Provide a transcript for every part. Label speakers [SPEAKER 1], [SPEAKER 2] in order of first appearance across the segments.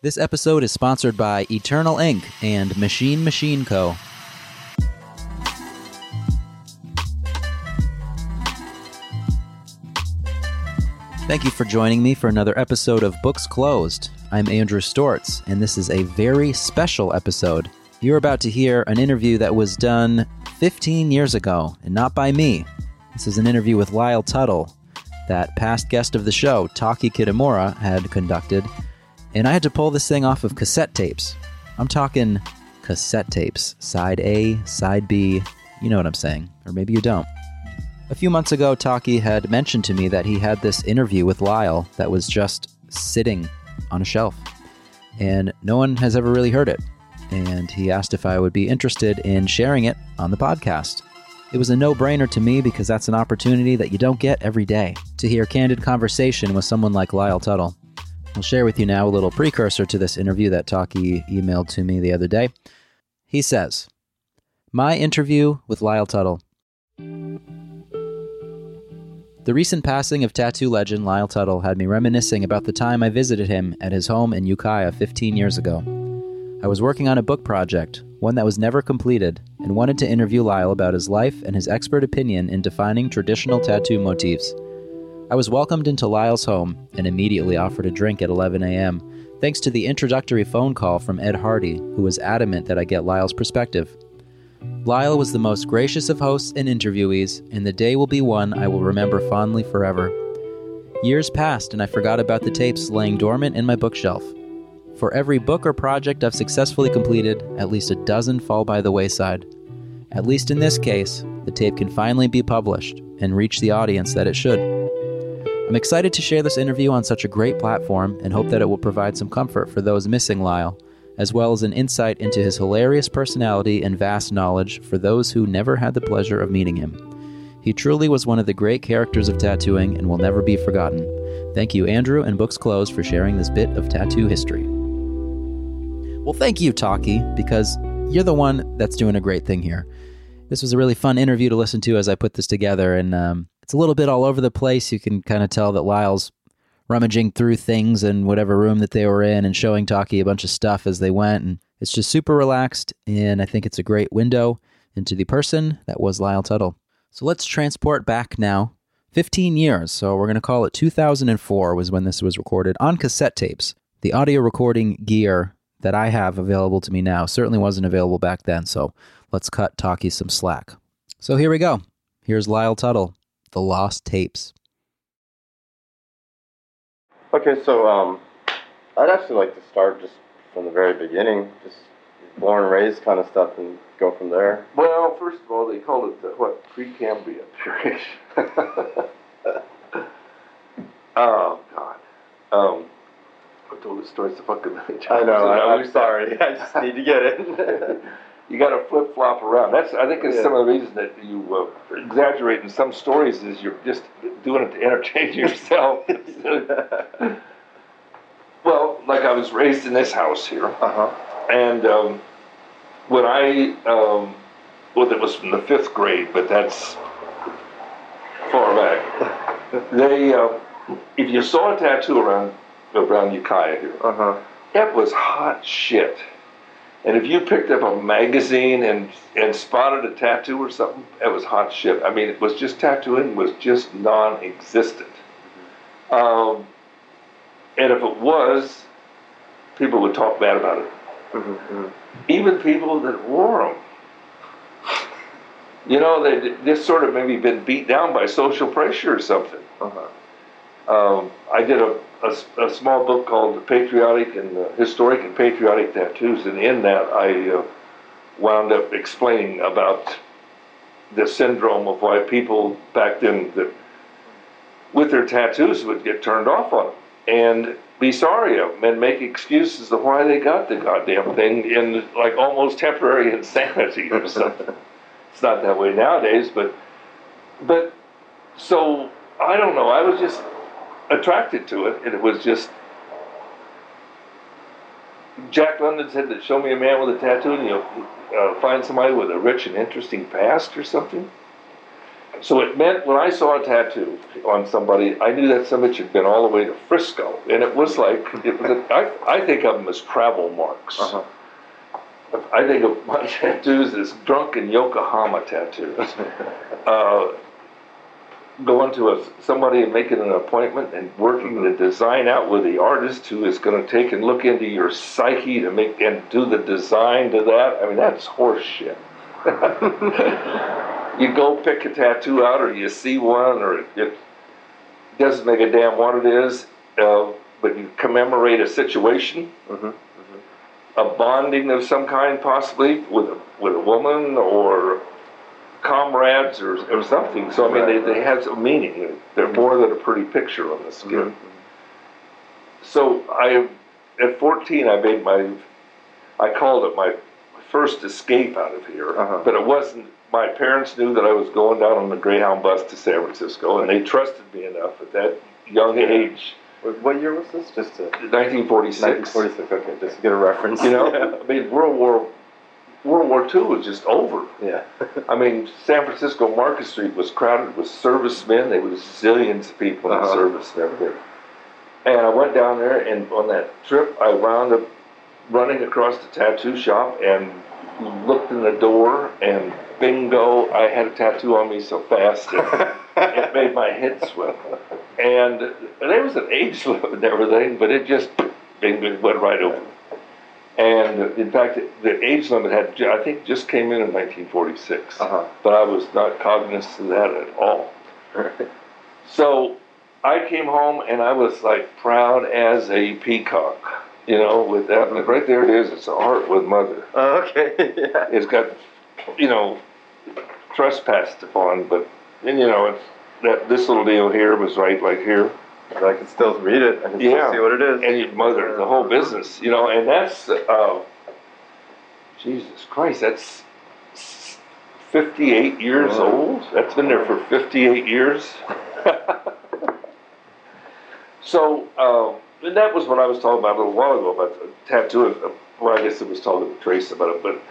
[SPEAKER 1] This episode is sponsored by Eternal Ink and Machine Machine Co. Thank you for joining me for another episode of Books Closed. I'm Andrew Stortz, and this is a very special episode. You're about to hear an interview that was done 15 years ago, and not by me. This is an interview with Lyle Tuttle, that past guest of the show, Taki Kitamura, had conducted, and I had to pull this thing off of cassette tapes. I'm talking cassette tapes, side A, side B, you know what I'm saying, or maybe you don't. A few months ago, Taki had mentioned to me that he had this interview with Lyle that was just sitting on a shelf, and no one has ever really heard it. And he asked if I would be interested in sharing it on the podcast. It was a no brainer to me because that's an opportunity that you don't get every day to hear candid conversation with someone like Lyle Tuttle. I'll share with you now a little precursor to this interview that Taki emailed to me the other day. He says, My interview with Lyle Tuttle. The recent passing of tattoo legend Lyle Tuttle had me reminiscing about the time I visited him at his home in Ukiah 15 years ago. I was working on a book project, one that was never completed, and wanted to interview Lyle about his life and his expert opinion in defining traditional tattoo motifs. I was welcomed into Lyle's home and immediately offered a drink at 11 a.m., thanks to the introductory phone call from Ed Hardy, who was adamant that I get Lyle's perspective. Lyle was the most gracious of hosts and interviewees, and the day will be one I will remember fondly forever. Years passed, and I forgot about the tapes laying dormant in my bookshelf. For every book or project I've successfully completed, at least a dozen fall by the wayside. At least in this case, the tape can finally be published and reach the audience that it should. I'm excited to share this interview on such a great platform and hope that it will provide some comfort for those missing Lyle, as well as an insight into his hilarious personality and vast knowledge for those who never had the pleasure of meeting him. He truly was one of the great characters of tattooing and will never be forgotten. Thank you, Andrew and Books Closed, for sharing this bit of tattoo history. Well, thank you, Taki, because you're the one that's doing a great thing here. This was a really fun interview to listen to as I put this together, and um, it's a little bit all over the place. You can kind of tell that Lyle's rummaging through things in whatever room that they were in and showing Taki a bunch of stuff as they went. And it's just super relaxed. And I think it's a great window into the person that was Lyle Tuttle. So let's transport back now 15 years. So we're going to call it 2004 was when this was recorded on cassette tapes. The audio recording gear that I have available to me now certainly wasn't available back then. So let's cut Taki some slack. So here we go. Here's Lyle Tuttle, The Lost Tapes.
[SPEAKER 2] Okay, so um, I'd actually like to start just from the very beginning, just born and raised kind of stuff, and go from there.
[SPEAKER 3] Well, first of all, they called it the, what Precambrian period. oh God. Um, I told this story so fucking many times.
[SPEAKER 2] I know. I, I'm sorry. I just need to get it.
[SPEAKER 3] you got to flip flop around. That's I think it's
[SPEAKER 2] Yeah.
[SPEAKER 3] some of the reason that you uh, exaggerate in some stories is you're just doing it to entertain yourself. well, like I was raised in this house here,
[SPEAKER 2] uh huh.
[SPEAKER 3] and um, when I um, well, it was from the fifth grade, but that's far back. They, uh, if you saw a tattoo around around Ukiah here,
[SPEAKER 2] Uh huh.
[SPEAKER 3] it was hot shit. And if you picked up a magazine and and spotted a tattoo or something, it was hot shit. I mean, it was just tattooing was just non-existent. Um, and if it was, people would talk bad about it.
[SPEAKER 2] Mm-hmm.
[SPEAKER 3] Even people that wore them. You know, they just sort of maybe been beat down by social pressure or something.
[SPEAKER 2] Uh huh.
[SPEAKER 3] Um, I did a, a a small book called Patriotic and Historic and Patriotic Tattoos, and in that I uh, wound up explaining about the syndrome of why people back then that with their tattoos would get turned off on them and be sorry of them and make excuses of why they got the goddamn thing in like almost temporary insanity or something. it's not that way nowadays, but but so I don't know. I was just attracted to it, and it was just. Jack London said that show me a man with a tattoo, and you'll uh, find somebody with a rich and interesting past or something. So it meant when I saw a tattoo on somebody, I knew that somebody had been all the way to Frisco, and it was like it was. A, I, I think of them as travel marks.
[SPEAKER 2] Uh-huh.
[SPEAKER 3] I think of my tattoos as drunken Yokohama tattoos. uh, going to a, somebody and making an appointment and working the design out with the artist who is going to take and look into your psyche to make and do the design to that. I mean, that's horseshit. you go pick a tattoo out, or you see one, or it, it doesn't make a damn what it is, uh, but you commemorate a situation,
[SPEAKER 2] Mhm.
[SPEAKER 3] a bonding of some kind, possibly with a, with a woman or comrades or, or something. So I mean, they, they have some meaning. They're more than a pretty picture on the skin. So I, at 14, I made my, I called it my first escape out of here.
[SPEAKER 2] Uh-huh.
[SPEAKER 3] But it wasn't. My parents knew that I was going down on the Greyhound bus to San Francisco, and they trusted me enough at that young age,
[SPEAKER 2] What- What year was this? Just to
[SPEAKER 3] 1946.
[SPEAKER 2] 1946. Okay, just to get a reference.
[SPEAKER 3] You know, I mean, World War, World War II was just over.
[SPEAKER 2] yeah.
[SPEAKER 3] I mean, San Francisco Market Street was crowded with servicemen. There was zillions of people in
[SPEAKER 2] Uh-huh.
[SPEAKER 3] service and everything. And I went down there, and on that trip, I wound up running across the tattoo shop and looked in the door, and bingo, I had a tattoo on me so fast it, it made my head swim. And there was an age limit and everything, but it just bingo went right over. And in fact, the age limit had, I think, just came in in 1946
[SPEAKER 2] Uh-huh.
[SPEAKER 3] but I was not cognizant of that at all. So I came home and I was like proud as a peacock, you know, with that. But right there it is. It's a heart with mother.
[SPEAKER 2] Oh, okay. yeah.
[SPEAKER 3] It's got, you know, trespassed upon, but and you know, it's that this little deal here was right like here,
[SPEAKER 2] I can still read it. I can
[SPEAKER 3] Yeah.
[SPEAKER 2] still see what it is.
[SPEAKER 3] and your mother, the whole business, you know, and that's, uh, Jesus Christ, that's. 58 years
[SPEAKER 2] Wow.
[SPEAKER 3] old. That's been there for 58 years. so, uh, and that was what I was talking about a little while ago about the tattoo. uh, Well, I guess it was talking to Trace about it, but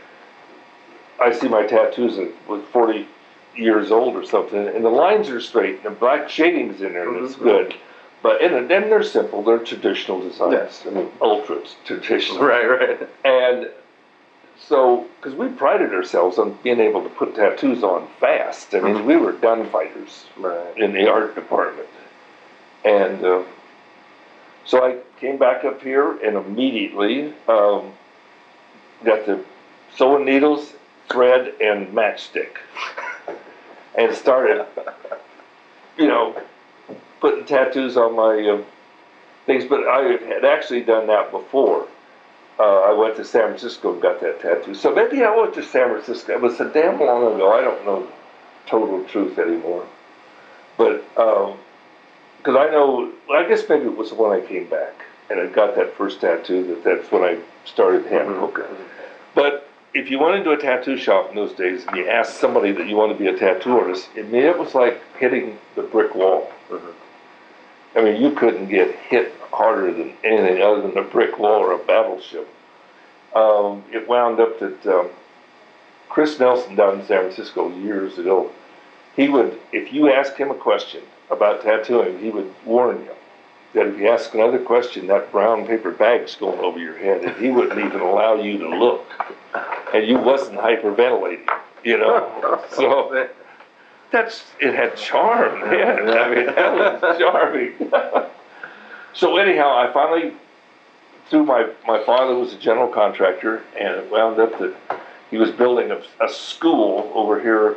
[SPEAKER 3] I see my tattoos at with 40 years old or something, and the lines are straight, and the black shading's in there, and it's
[SPEAKER 2] Mhm.
[SPEAKER 3] good. But and then they're simple. They're traditional designs.
[SPEAKER 2] Yes.
[SPEAKER 3] I mean, ultra traditional.
[SPEAKER 2] Right, right.
[SPEAKER 3] And so, because we prided ourselves on being able to put tattoos on fast. I mean, we were gunfighters
[SPEAKER 2] Right.
[SPEAKER 3] in the art department. And uh, so I came back up here and immediately um, got the sewing needles, thread, and matchstick. And started, you know, putting tattoos on my uh, things. But I had actually done that before. Uh, I went to San Francisco and got that tattoo. So maybe I went to San Francisco. It was so damn long ago. I don't know total truth anymore. But because I know, I guess maybe it was when I came back and I got that first tattoo. That that's when I started hand hooking. But if you went into a tattoo shop in those days and you asked somebody that you want to be a tattoo artist, I mean, it was like hitting the brick wall.
[SPEAKER 2] Mhm.
[SPEAKER 3] I mean, you couldn't get hit harder than anything other than a brick wall or a battleship. Um, it wound up that um, Chris Nelson down in San Francisco years ago, he would, if you asked him a question about tattooing, he would warn you that if you ask another question, that brown paper bag's going over your head, and he wouldn't even allow you to look, and you wasn't hyperventilating, you know. So that's it had charm, man. I mean, that was charming. so anyhow, I finally, through my my father was a general contractor, and it wound up that he was building a, a school over here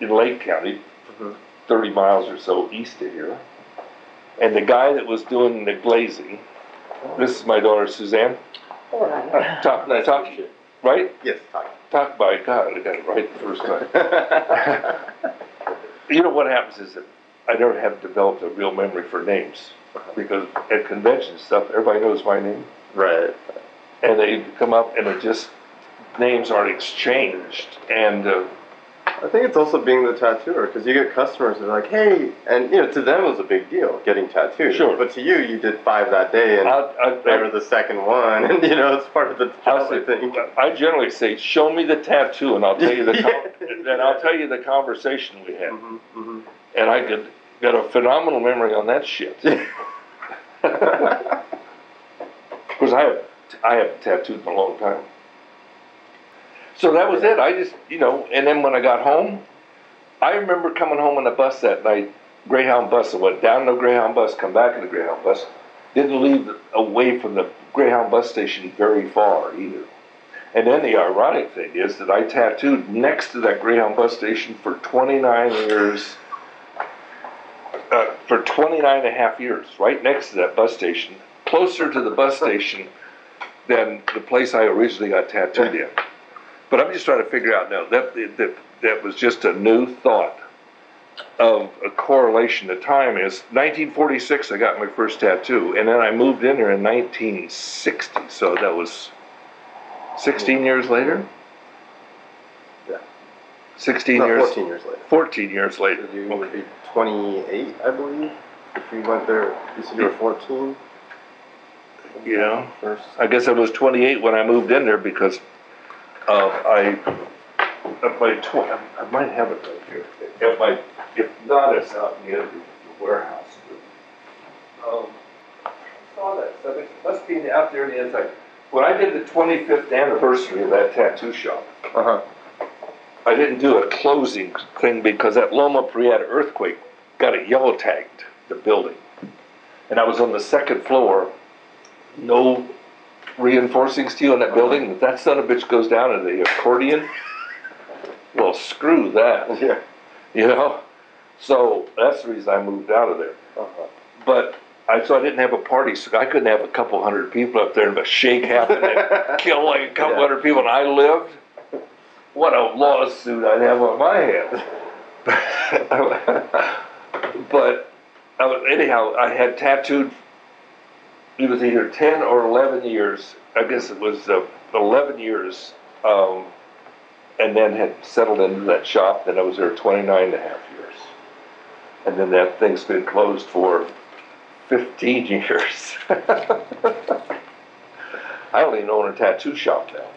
[SPEAKER 3] in Lake County,
[SPEAKER 2] Mhm.
[SPEAKER 3] 30 miles or so east of here. And the guy that was doing the glazing, this is my daughter Suzanne. Talk, talk, right?
[SPEAKER 2] Yes, talk.
[SPEAKER 3] Talk by God, I got it right the first time. you know what happens is that I never have developed a real memory for names because at convention stuff, everybody knows my name,
[SPEAKER 2] right.
[SPEAKER 3] and they come up and it just names aren't exchanged. And uh,
[SPEAKER 2] I think it's also being the tattooer because you get customers that are like, hey, and you know, to them it was a big deal getting tattooed.
[SPEAKER 3] Sure.
[SPEAKER 2] But to you, you did five that day, and
[SPEAKER 3] I, I,
[SPEAKER 2] they were the second one, and you know, it's part of the job. I think.
[SPEAKER 3] I generally say, show me the tattoo, and I'll tell you the
[SPEAKER 2] Yeah.
[SPEAKER 3] and I'll tell you the conversation we had,
[SPEAKER 2] hmm hmm
[SPEAKER 3] and I could got a phenomenal memory on that shit. Because I have I have tattooed in a long time. So that was it. I just you know, and then when I got home, I remember coming home on the bus that night, Greyhound bus. I went down the Greyhound bus, come back in the Greyhound bus. Didn't leave away from the Greyhound bus station very far either. And then the ironic thing is that I tattooed next to that Greyhound bus station for 29 years. Uh, for 29 and a half years, right next to that bus station, closer to the bus station than the place I originally got tattooed in. But I'm just trying to figure out now that that that was just a new thought of a correlation to time is 1946 I got my first tattoo and then I moved in here in 1960 so that was 16 years later
[SPEAKER 2] Yeah.
[SPEAKER 3] 16
[SPEAKER 2] No,
[SPEAKER 3] years
[SPEAKER 2] 14 years later.
[SPEAKER 3] 14 years later
[SPEAKER 2] You would be 28, I believe, if you went there. You said you were 14.
[SPEAKER 3] Yeah.
[SPEAKER 2] First.
[SPEAKER 3] I guess I was 28 when I moved in there because uh, I, at my tw- I might have it right here. At my, if not, it's out near the, the warehouse. Um, I saw that, so it must be out there in the inside. When I did the 25th anniversary of that tattoo shop,
[SPEAKER 2] Uh huh.
[SPEAKER 3] I didn't do a closing thing because that Loma Prieta earthquake got it yellow tagged, the building. And I was on the second floor, no reinforcing steel in that building. If that son of a bitch goes down in the accordion, well, screw that,
[SPEAKER 2] Yeah.
[SPEAKER 3] you know? So that's the reason I moved out of there.
[SPEAKER 2] Uh-huh.
[SPEAKER 3] But I, so I didn't have a party, so I couldn't have a couple hundred people up there and a shake happened and kill like a couple
[SPEAKER 2] Yeah.
[SPEAKER 3] hundred people. And I lived. What a lawsuit I'd have on my hands. but uh, anyhow, I had tattooed. It was either ten or eleven years. I guess it was uh, eleven years, um, and then had settled into that shop. Then I was there 29 and a half years, and then that thing's been closed for 15 years. I even own a tattoo shop now.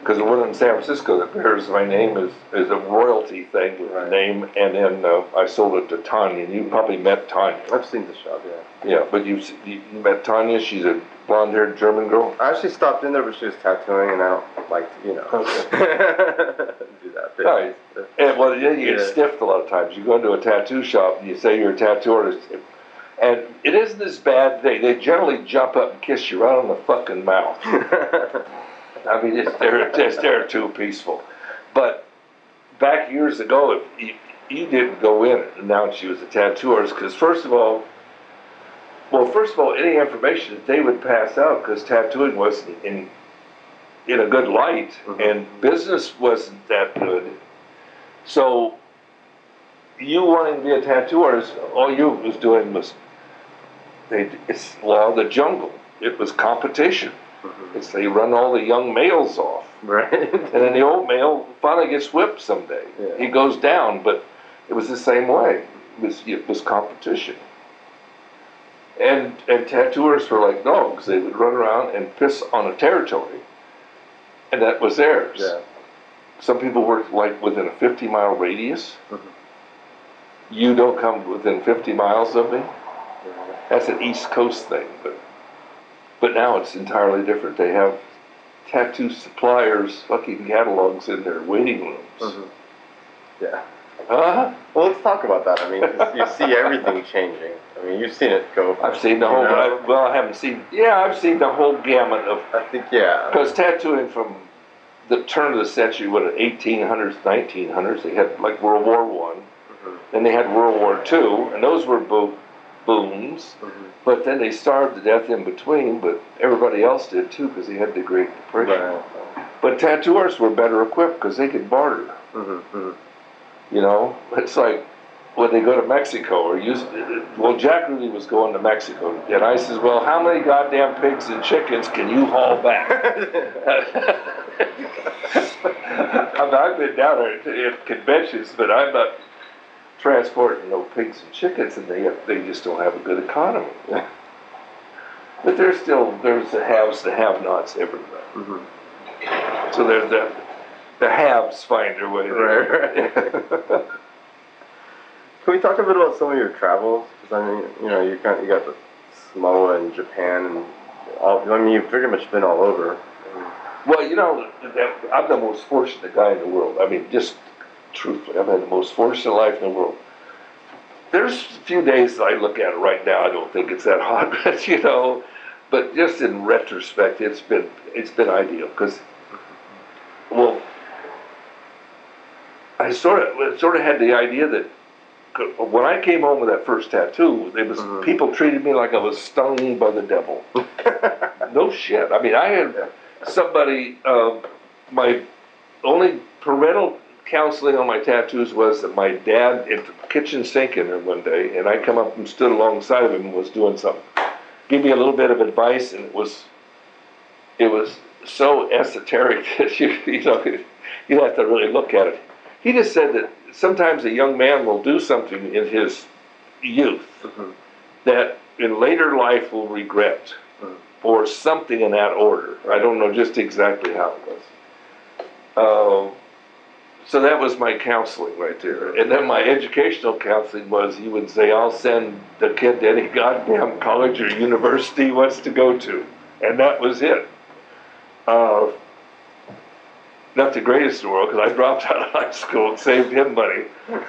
[SPEAKER 3] Because the one in San Francisco that bears my name is, is a royalty thing with the name, and then uh, I sold it to Tanya. And you probably met Tanya.
[SPEAKER 2] I've seen the shop, yeah.
[SPEAKER 3] Yeah, but you you met Tanya. She's a blonde-haired German girl.
[SPEAKER 2] I actually stopped in there, but she was tattooing, and I don't like to, you know, do that bit.
[SPEAKER 3] Right. And well, yeah, you get
[SPEAKER 2] Yeah.
[SPEAKER 3] stiffed a lot of times. You go into a tattoo shop and you say you're a tattoo artist, and it isn't this bad thing. They generally jump up and kiss you right on the fucking mouth. I mean, it's they're they're too peaceful. But back years ago, if you, you didn't go in and announce you as a tattoo artist, because first of all, well, first of all, any information that they would pass out, because tattooing wasn't in in a good light,
[SPEAKER 2] Mhm.
[SPEAKER 3] and business wasn't that good. So, you wanting to be a tattoo artist, all you was doing was they, it's law of the jungle. It was competition.
[SPEAKER 2] Mhm.
[SPEAKER 3] It's they run all the young males off.
[SPEAKER 2] Right.
[SPEAKER 3] And then the old male finally gets whipped someday.
[SPEAKER 2] Yeah.
[SPEAKER 3] He goes down, but it was the same way. It was, it was competition. And, and tattooers were like dogs. They would run around and piss on a territory. And that was theirs.
[SPEAKER 2] yeah.
[SPEAKER 3] Some people work like within a 50 mile radius.
[SPEAKER 2] Mhm.
[SPEAKER 3] You don't come within 50 miles of me. That's an East Coast thing, but but now it's entirely different. They have tattoo suppliers, fucking catalogs in their waiting rooms.
[SPEAKER 2] Mhm. Yeah.
[SPEAKER 3] Huh?
[SPEAKER 2] Well, let's talk about that. I mean, you see everything changing. I mean, you've seen it go.
[SPEAKER 3] I've seen the whole. I, well, I haven't seen. Yeah, I've seen the whole gamut of
[SPEAKER 2] I think, yeah.
[SPEAKER 3] because tattooing from the turn of the century, what 1800s, 1900s, they had like World War One,
[SPEAKER 2] Mhm.
[SPEAKER 3] then they had World War Two, and those were bo- booms.
[SPEAKER 2] Mhm.
[SPEAKER 3] But then they starved to death in between, but everybody else did too because they had the Great Depression.
[SPEAKER 2] Right.
[SPEAKER 3] But tattooers were better equipped because they could barter.
[SPEAKER 2] Mhm, mhm.
[SPEAKER 3] You know, it's like when they go to Mexico or use. Well, Jack Rudy was going to Mexico, and I says, "Well, how many goddamn pigs and chickens can you haul back?" I've, I've been down there at conventions, but I'm not transporting no pigs and chickens, and they they just don't have a good economy. but there's still there's the haves, the have-nots everywhere.
[SPEAKER 2] Mm-hmm.
[SPEAKER 3] So there's the the haves find their way. There.
[SPEAKER 2] Right, right. Can we talk a bit about some of your travels? Because I mean, you know, you got you got the Samoa and Japan and all. I mean, you've pretty much been all over.
[SPEAKER 3] Well, you know, I'm the most fortunate guy in the world. I mean, just truthfully, I've had the most fortunate life in the world. There's a few days that I look at it right now. I don't think it's that hot, but you know, but just in retrospect, it's been it's been ideal because, well, I sort of sort of had the idea that when I came home with that first tattoo, it was
[SPEAKER 2] Mhm.
[SPEAKER 3] people treated me like I was stung by the devil. no shit. I mean, I had somebody. Um, my only parental counseling on my tattoos was that my dad hit the kitchen sink in there one day, and I come up and stood alongside of him and was doing something. Give me a little bit of advice, and it was it was so esoteric that you you know you have to really look at it. He just said that sometimes a young man will do something in his youth
[SPEAKER 2] Mhm.
[SPEAKER 3] that in later life will regret,
[SPEAKER 2] Mm.
[SPEAKER 3] or something in that order. I don't know just exactly how it was. Uh, so that was my counseling right there. And then my educational counseling was he would say, I'll send the kid to any goddamn college or university he wants to go to. And that was it. Uh, not the greatest in the world because I dropped out of high school and saved him money. and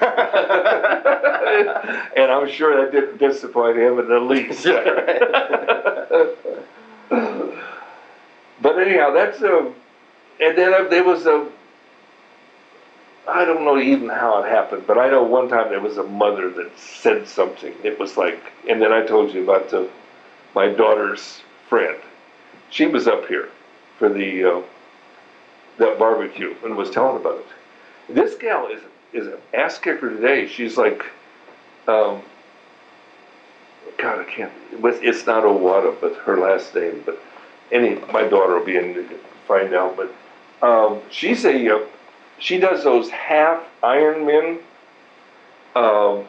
[SPEAKER 3] I'm sure that didn't disappoint him in the least. but anyhow, that's a. And then there was a. I don't know even how it happened, but I know one time there was a mother that said something. It was like, and then I told you about the, my daughter's friend. She was up here for the uh, that barbecue and was telling about it. This gal is is an ass kicker today. She's like, um, God, I can't. It's not Owada, but her last name. But any, my daughter will be in find out. But um, she's a, uh, she does those half Ironmen um,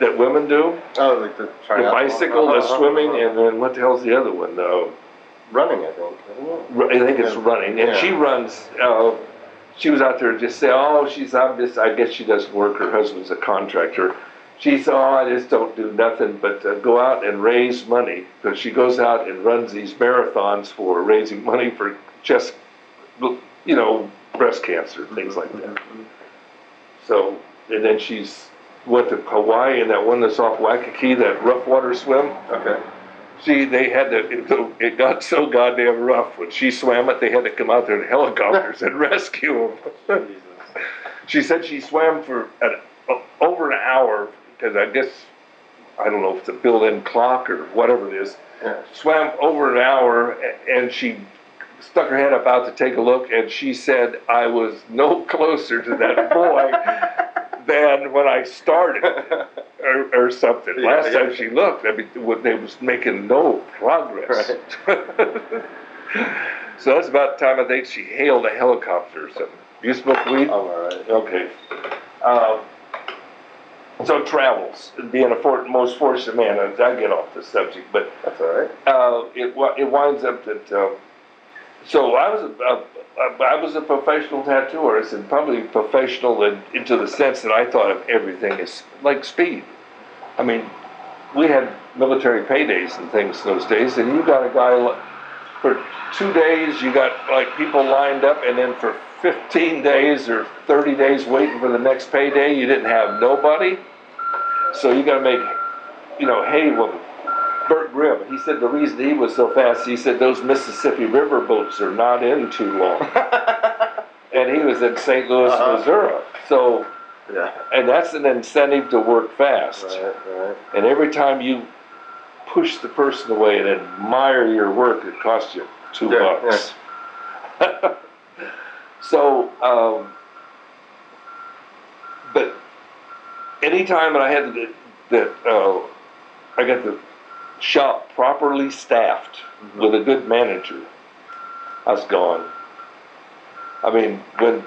[SPEAKER 3] that women do.
[SPEAKER 2] Oh, like the
[SPEAKER 3] The bicycle, the
[SPEAKER 2] Uh-huh,
[SPEAKER 3] swimming,
[SPEAKER 2] uh-huh.
[SPEAKER 3] and then what the hell's the other one? Uh,
[SPEAKER 2] running, I think.
[SPEAKER 3] I think it's
[SPEAKER 2] Yeah.
[SPEAKER 3] running, and
[SPEAKER 2] Yeah.
[SPEAKER 3] she runs. Uh, she was out there just say, "Oh, she's just. I guess she doesn't work. Her husband's a contractor." She said, "Oh, I just don't do nothing but uh, go out and raise money." Because she goes out and runs these marathons for raising money for chest, you know, breast cancer, things like that. So, and then she's went to Hawaii and that one that's off Waikiki, that rough water swim.
[SPEAKER 2] Okay.
[SPEAKER 3] See, they had to, it, it got so goddamn rough when she swam it, they had to come out there in helicopters and rescue them. She said she swam for an, over an hour, because I guess, I don't know if it's a built in clock or whatever it is,
[SPEAKER 2] Yeah.
[SPEAKER 3] swam over an hour and she stuck her head up out to take a look and she said, I was no closer to that boy than when I started or, or something.
[SPEAKER 2] Yeah,
[SPEAKER 3] Last
[SPEAKER 2] yeah.
[SPEAKER 3] time she looked, I mean, they was making no progress. so that's about the time I think she hailed a helicopter or something. You smoke weed?
[SPEAKER 2] I'm alright.
[SPEAKER 3] Okay. Um, so travels, being a for, most fortunate man, I, I get off the subject, but
[SPEAKER 2] That's alright.
[SPEAKER 3] uh, it it winds up that. Uh, so I was a, a, a I was a professional tattoo artist, and probably professional in, into the sense that I thought of everything as like speed. I mean, we had military paydays and things those days, and you got a guy for two days, you got like people lined up, and then for 15 days or 30 days waiting for the next payday, you didn't have nobody. So you got to make, you know, hay with Bert Grimm. He said the reason he was so fast, he said those Mississippi River boats are not in too long. and he was in St. Louis,
[SPEAKER 2] Uh-huh.
[SPEAKER 3] Missouri. So,
[SPEAKER 2] Yeah.
[SPEAKER 3] and that's an incentive to work fast.
[SPEAKER 2] Right, right.
[SPEAKER 3] And every time you push the person away and admire your work, it costs you two
[SPEAKER 2] Yeah,
[SPEAKER 3] bucks. so, um, but anytime that I had that, that uh, I got the shop properly staffed
[SPEAKER 2] Mm-hmm.
[SPEAKER 3] with a good manager, I was gone. I mean, when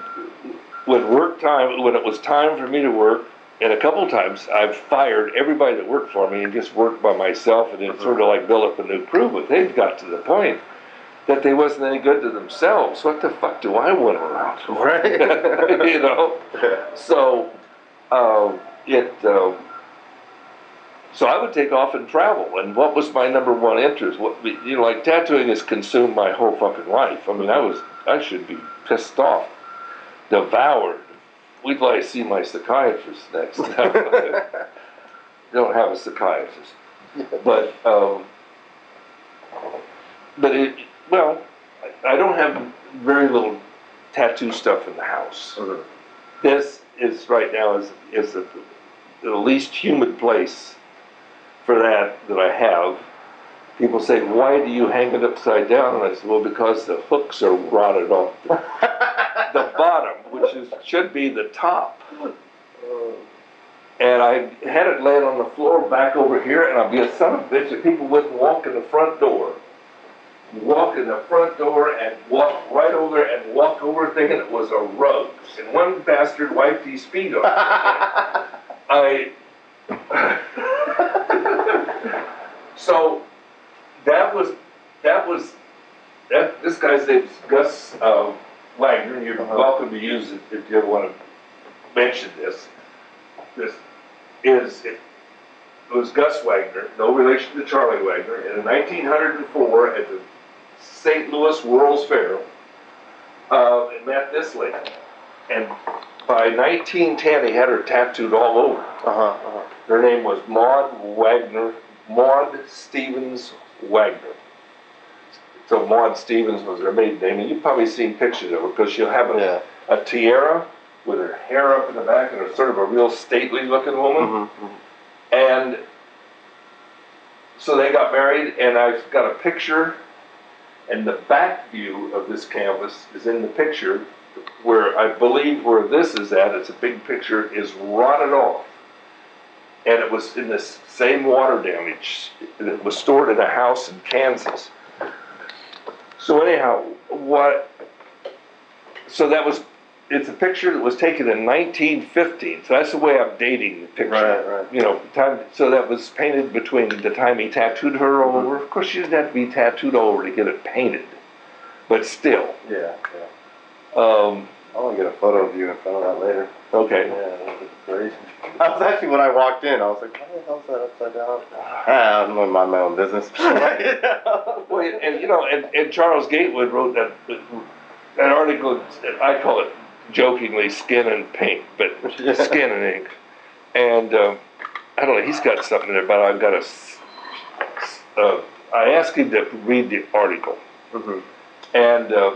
[SPEAKER 3] when work time, when it was time for me to work, and a couple times I've fired everybody that worked for me and just worked by myself, and it's sort of like build up a new crew. But they've got to the point that they wasn't any good to themselves. What the fuck do I want around?
[SPEAKER 2] Right.
[SPEAKER 3] you know. So um, it. Um, so I would take off and travel, and what was my number one interest? What you know, like tattooing has consumed my whole fucking life. I mean, I was I should be pissed off, devoured. Wait till I see my psychiatrist next. Don't have a psychiatrist, but um, but it well, I don't have very little tattoo stuff in the house.
[SPEAKER 2] Mhm.
[SPEAKER 3] This is right now is is the, the least humid place for that that I have. People say, "Why do you hang it upside down?" And I said, "Well, because the hooks are rotted off the, the bottom, which is should be the top." And I had it laying on the floor back over here, and I'd be a son of a bitch if people wouldn't walk in the front door. Walk in the front door and walk right over there and walk over thinking it was a rug. And one bastard wiped his feet on it. I. so that was that was that. This guy's name's Gus uh, Wagner. You're
[SPEAKER 2] Uh-huh.
[SPEAKER 3] welcome to use it if you ever want to mention this. This is it, it was Gus Wagner, no relation to Charlie Wagner, in 1904 at the St. Louis World's Fair, uh, and met this lady. And by 1910, he had her tattooed all over.
[SPEAKER 2] Uh-huh, uh-huh.
[SPEAKER 3] Her name was Maud Wagner, Maud Stevens Wagner. So Maud Stevens was her maiden name, and you've probably seen pictures of her because she'll have a,
[SPEAKER 2] Yeah.
[SPEAKER 3] a tiara with her hair up in the back and her sort of a real stately looking woman.
[SPEAKER 2] Mhm, mhm.
[SPEAKER 3] And so they got married, and I've got a picture, and the back view of this canvas is in the picture where I believe where this is at, it's a big picture, is rotted off. And it was in this same water damage. It was stored in a house in Kansas. So anyhow, what? So that was. It's a picture that was taken in 1915. So that's the way I'm dating the picture.
[SPEAKER 2] Right, right.
[SPEAKER 3] You know, time. So that was painted between the time he tattooed her all over. Of course, she didn't have to be tattooed all over to get it painted, but still.
[SPEAKER 2] Yeah, yeah.
[SPEAKER 3] Um,
[SPEAKER 2] I want to get a photo of you in front of that later.
[SPEAKER 3] okay.
[SPEAKER 2] Yeah, that was crazy. I was actually, when I walked in, I was like, why the hell is that upside down? Ah, I'm gonna mind my own business.
[SPEAKER 3] Well, and you know, and, and Charles Gatewood wrote that that article. I call it jokingly "Skin and Paint," but
[SPEAKER 2] Yeah.
[SPEAKER 3] skin and ink. And um, I don't know. He's got something there, but I've got a. Uh, I asked him to read the article,
[SPEAKER 2] Mm-hmm.
[SPEAKER 3] and uh,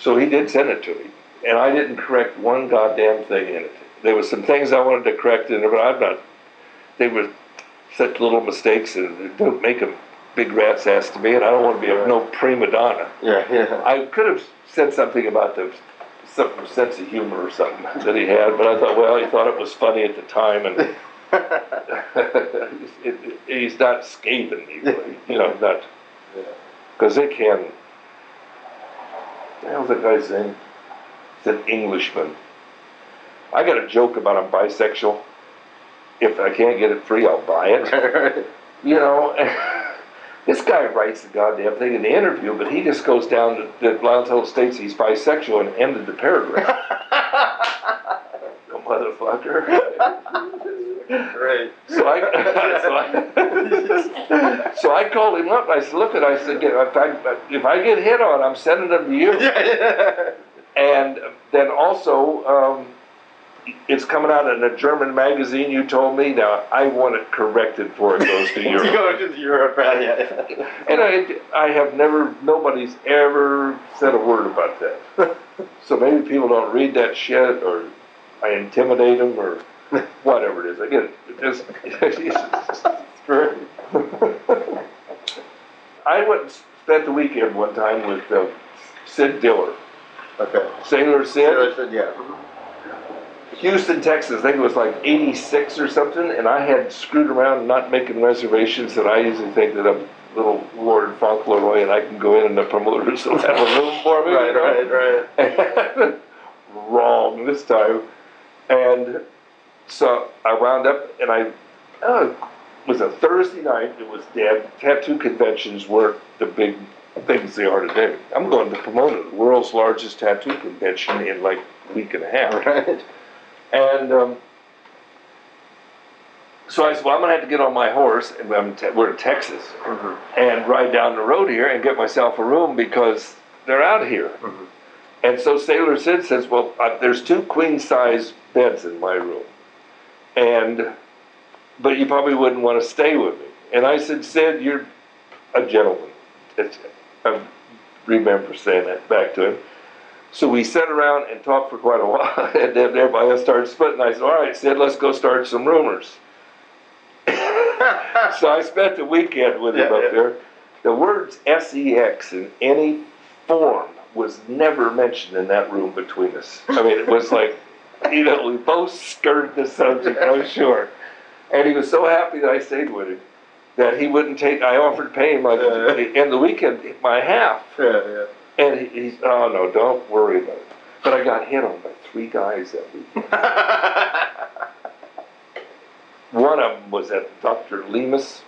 [SPEAKER 3] so he did send it to me, and I didn't correct one goddamn thing in it. There was some things I wanted to correct in it, but I'm not. They were such little mistakes, and don't make them big rat's ass to me, and I don't want to be a no prima donna.
[SPEAKER 2] Yeah, yeah.
[SPEAKER 3] I could have said something about the some sense of humor or something that he had, but I thought, well, he thought it was funny at the time, and it, it, he's not scathing me, really, you know, not because they can. The hell's that guy's name? It's an Englishman. I got a joke about I'm bisexual. If I can't get it free, I'll buy it. You know, this guy writes the goddamn thing in the interview, but he just goes down to that Lyle states he's bisexual and ended the paragraph. the motherfucker.
[SPEAKER 2] Great.
[SPEAKER 3] So I, so I, so I called him up. I said, "Look, at I said, if I, if I get hit on, I'm sending them to you."
[SPEAKER 2] Yeah, yeah.
[SPEAKER 3] And then also, um, it's coming out in a German magazine. You told me. Now I want it corrected before it goes to Europe.
[SPEAKER 2] go to Europe, right? Yeah, yeah.
[SPEAKER 3] And I, I have never, nobody's ever said a word about that. So maybe people don't read that shit, or I intimidate them, or whatever it is. I get it. Just, I went and spent the weekend one time with uh, Sid Diller,
[SPEAKER 2] Okay.
[SPEAKER 3] Sailor Sid,
[SPEAKER 2] Sailor Sid, yeah.
[SPEAKER 3] Houston, Texas. I think it was like '86 or something, and I had screwed around not making reservations. That I usually think that I'm little Lord Fauntleroy, and I can go in and the promoters will have a room for me.
[SPEAKER 2] Right,
[SPEAKER 3] know?
[SPEAKER 2] right, right.
[SPEAKER 3] wrong this time. And so I wound up, and I uh, it was a Thursday night. It was dead. Tattoo conventions weren't the big things they are today. I'm going to Pomona, the world's largest tattoo convention, in like a week and a half.
[SPEAKER 2] Right.
[SPEAKER 3] And um, so I said, well, I'm going to have to get on my horse, and te- we're in Texas, and ride down the road here and get myself a room because they're out here. And so Sailor Sid says, well, uh, there's two queen size beds in my room, and but you probably wouldn't want to stay with me. And I said, Sid, you're a gentleman. It's, I remember saying that back to him. So we sat around and talked for quite a while, and then everybody started splitting. I said, "All right, Sid, let's go start some rumors." so I spent the weekend with him
[SPEAKER 2] Yeah,
[SPEAKER 3] up
[SPEAKER 2] yeah.
[SPEAKER 3] there. The words "sex" in any form was never mentioned in that room between us. I mean, it was like, you know, we both skirted the subject, I'm sure. And he was so happy that I stayed with him that he wouldn't take. I offered to pay him like
[SPEAKER 2] Yeah.
[SPEAKER 3] in the weekend my half.
[SPEAKER 2] Yeah, yeah.
[SPEAKER 3] And he, he's, oh no, don't worry about it. But I got hit on by three guys that week. One of them was at Dr. Lemus.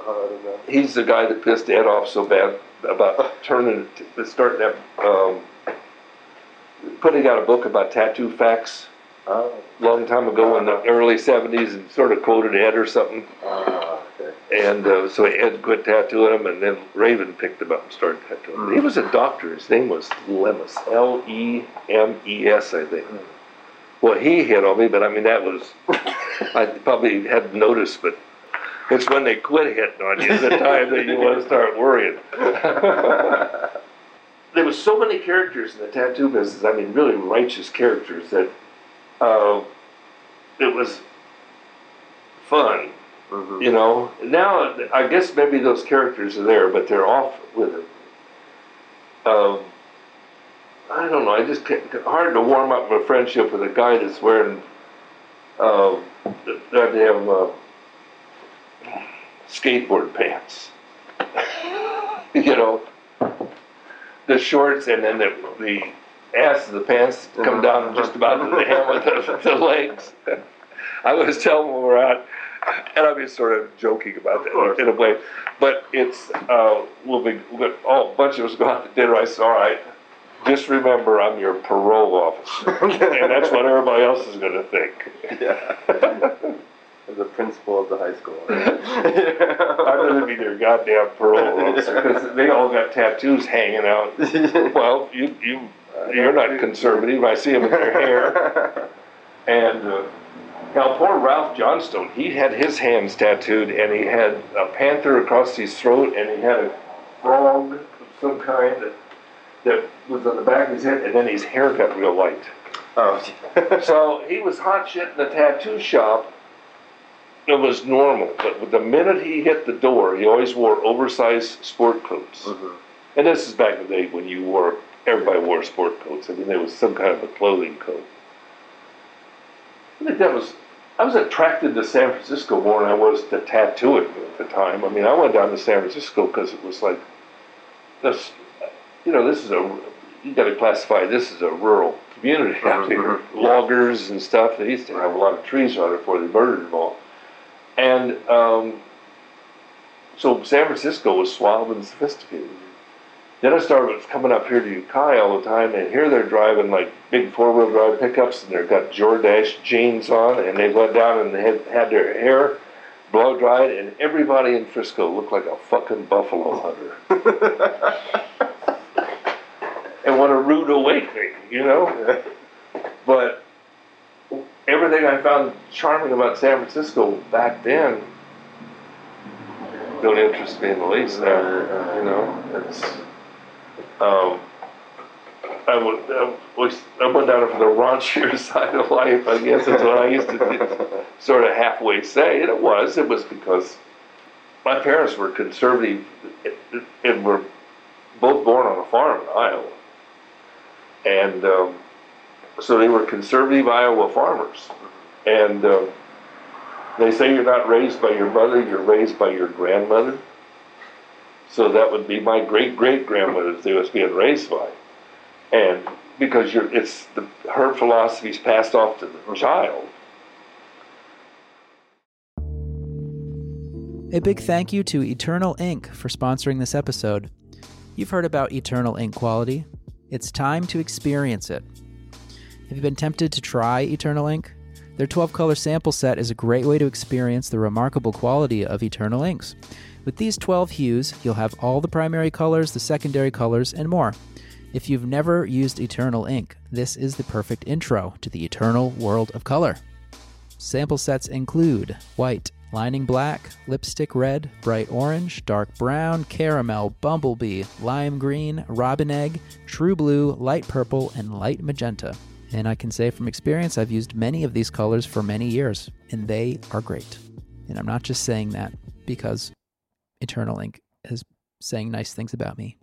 [SPEAKER 2] I don't know.
[SPEAKER 3] He's the guy that pissed Ed off so bad about turning, the starting that, um, putting out a book about tattoo facts
[SPEAKER 2] Oh,
[SPEAKER 3] a long time ago in the uh-huh. early 70s and sort of quoted Ed or something.
[SPEAKER 2] oh, okay.
[SPEAKER 3] And uh, so Ed quit tattooing him, and then Raven picked him up and started tattooing him. He was a hmm. doctor. His name was Lemus, L E M E S, I think. Hmm. Well, he hit on me, but I mean, that was, I probably hadn't noticed, but it's when they quit hitting on you, the time that you want to start worrying. there was so many characters in the tattoo business, I mean, really righteous characters, that uh, it was fun.
[SPEAKER 2] Mhm.
[SPEAKER 3] You know, now I guess maybe those characters are there, but they're off with it. Um, I don't know. I just can't, hard to warm up my friendship with a guy that's wearing uh, that that uh, skateboard pants. you know, the shorts and then the the ass of the pants come down just about to the hem of the, the legs. I was telling when we're out, and I'm just sort of joking about that in a way, but it's uh, we'll be we'll, oh, a bunch of us go out to dinner. I said, all right, just remember I'm your parole officer, and that's what everybody else is going to think.
[SPEAKER 2] Yeah. the principal of the high school.
[SPEAKER 3] I'd rather be their goddamn parole officer because they all got tattoos hanging out. Well, you you you're not conservative. I see them in their hair. And uh, now, poor Ralph Johnstone, he had his hands tattooed, and he had a panther across his throat, and he had a frog of some kind that, that was on the back of his head, and then his hair got real light.
[SPEAKER 2] oh,
[SPEAKER 3] So he was hot shit in the tattoo shop. It was normal, but the minute he hit the door, he always wore oversized sport coats.
[SPEAKER 2] Mhm.
[SPEAKER 3] And this is back in the day when you wore, everybody wore sport coats. I mean, there was some kind of a clothing code. I think that was, I was attracted to San Francisco more than I was to tattooing at the time. I mean, I went down to San Francisco because it was like, this, you know, this is a, you got to classify this as a rural community out here.
[SPEAKER 2] Mhm, mhm.
[SPEAKER 3] Loggers and stuff. They used to have a lot of trees around it before they murdered them all. And um, so San Francisco was suave and sophisticated. Then I started coming up here to Ukiah all the time, and here they're driving like big four wheel drive pickups, and they've got Jordache jeans on, and they went down and they had, had their hair blow dried, and everybody in Frisco looked like a fucking buffalo hunter. and what a rude awakening, you know? But everything I found charming about San Francisco back then don't interest me in the least now. You know, it's. Um, I went, I was- went down for the raunchier side of life. I guess that's what I used to sort of halfway say, and it was. It was because my parents were conservative and were both born on a farm in Iowa, and um, so they were conservative Iowa farmers. And um, they say you're not raised by your mother, you're raised by your grandmother. So that would be my great great grandmother they was being raised by. And because you're, it's the, her philosophies passed off to the child.
[SPEAKER 1] A big thank you to Eternal Ink for sponsoring this episode. You've heard about Eternal Ink quality. It's time to experience it. Have you been tempted to try Eternal Ink? Their 12 color sample set is a great way to experience the remarkable quality of Eternal Inks. With these 12 hues, you'll have all the primary colors, the secondary colors, and more. If you've never used Eternal Ink, this is the perfect intro to the eternal world of color. Sample sets include white, lining black, lipstick red, bright orange, dark brown, caramel, bumblebee, lime green, robin egg, true blue, light purple, and light magenta. And I can say from experience, I've used many of these colors for many years, and they are great. And I'm not just saying that because Eternal Ink is saying nice things about me.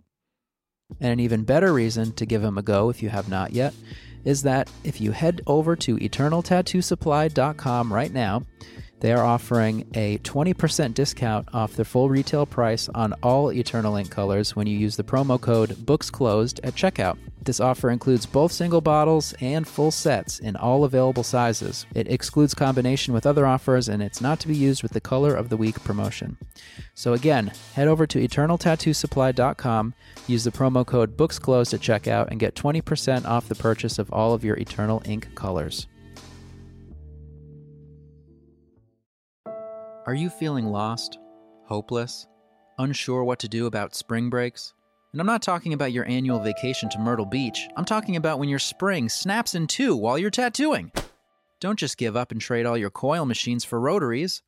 [SPEAKER 1] And an even better reason to give them a go if you have not yet is that if you head over to eternaltattoosupply.com right now, they are offering a 20% discount off their full retail price on all Eternal Ink colors when you use the promo code BooksClosed at checkout. This offer includes both single bottles and full sets in all available sizes. It excludes combination with other offers and it's not to be used with the Color of the Week promotion. So again, head over to eternaltattoosupply.com, use the promo code BooksClosed at checkout and get 20% off the purchase of all of your Eternal Ink colors. Are you feeling lost, hopeless, unsure what to do about spring breaks? And I'm not talking about your annual vacation to Myrtle Beach. I'm talking about when your spring snaps in two while you're tattooing. Don't just give up and trade all your coil machines for rotaries.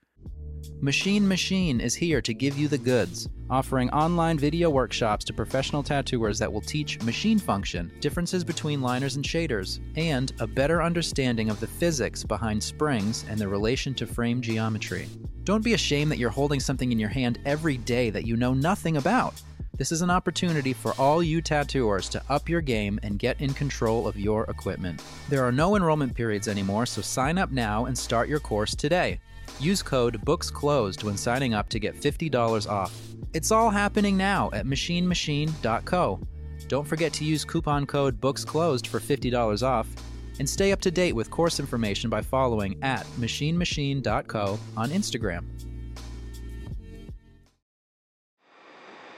[SPEAKER 1] Machine Machine is here to give you the goods, offering online video workshops to professional tattooers that will teach machine function, differences between liners and shaders, and a better understanding of the physics behind springs and their relation to frame geometry. Don't be ashamed that you're holding something in your hand every day that you know nothing about. This is an opportunity for all you tattooers to up your game and get in control of your equipment. There are no enrollment periods anymore, so sign up now and start your course today. Use code BooksClosed when signing up to get $50 off. It's all happening now at machinemachine.co. Don't forget to use coupon code BooksClosed for $50 off and stay up to date with course information by following at machinemachine.co on Instagram.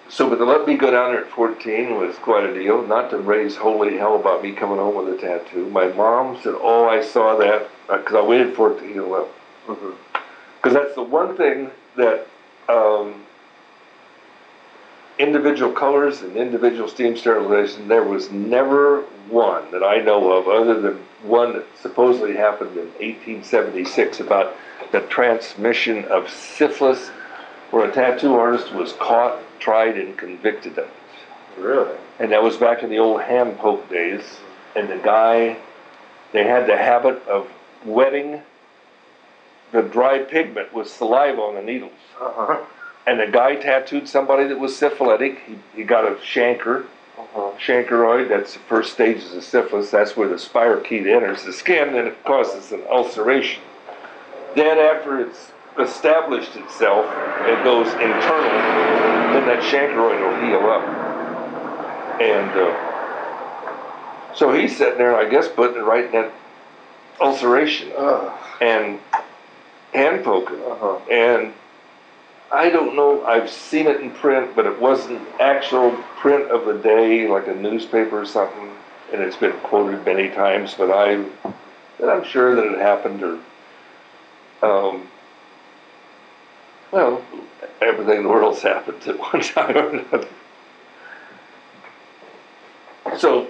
[SPEAKER 3] So, but the let me go down there at 14 was quite a deal. Not to raise holy hell about me coming home with a tattoo. My mom said, "Oh, I saw that uh, because I waited for it to heal up." Because that's the one thing that um, individual colors and individual steam sterilization. There was never one that I know of, other than one that supposedly happened in 1876 about the transmission of syphilis, where a tattoo artist was caught tried and convicted of it.
[SPEAKER 2] Really?
[SPEAKER 3] And that was back in the old hand poke days. And the guy, they had the habit of wetting the dry pigment was saliva on the needles.
[SPEAKER 2] Uh-huh.
[SPEAKER 3] And the guy tattooed somebody that was syphilitic. He, he got a chancre,
[SPEAKER 2] Uh-huh.
[SPEAKER 3] chancroid. That's the first stages of syphilis. That's where the spirochete enters the skin and it causes an ulceration. Then, after it's established itself, it goes internal. Then that chancroid will heal up. And uh, so he's sitting there, I guess, putting it right in that ulceration
[SPEAKER 2] Ugh.
[SPEAKER 3] and hand poker.
[SPEAKER 2] Uh-huh.
[SPEAKER 3] And I don't know, I've seen it in print, but it wasn't actual print of the day, like a newspaper or something. And it's been quoted many times, but I, and I'm sure that it happened or, um, well, everything in the world's happened at one time or another. So,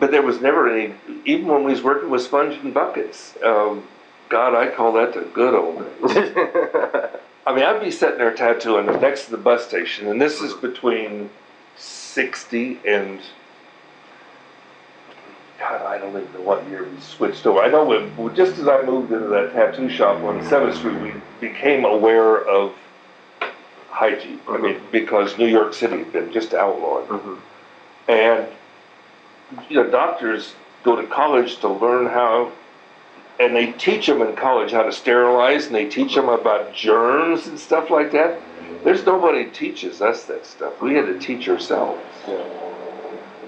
[SPEAKER 3] but there was never any, even when we was working with sponge and buckets, um, God, I call that the good old days. I mean, I'd be sitting there tattooing next to the bus station, and this is between 60 and God, I don't even know what year we switched over. I know when, just as I moved into that tattoo shop on 7th Street, we became aware of hygiene. I mean, because New York City had been just outlawed.
[SPEAKER 2] Mhm.
[SPEAKER 3] And you know, doctors go to college to learn how, and they teach them in college how to sterilize, and they teach them about germs and stuff like that. There's nobody teaches us that stuff. We had to teach ourselves.
[SPEAKER 2] Yeah.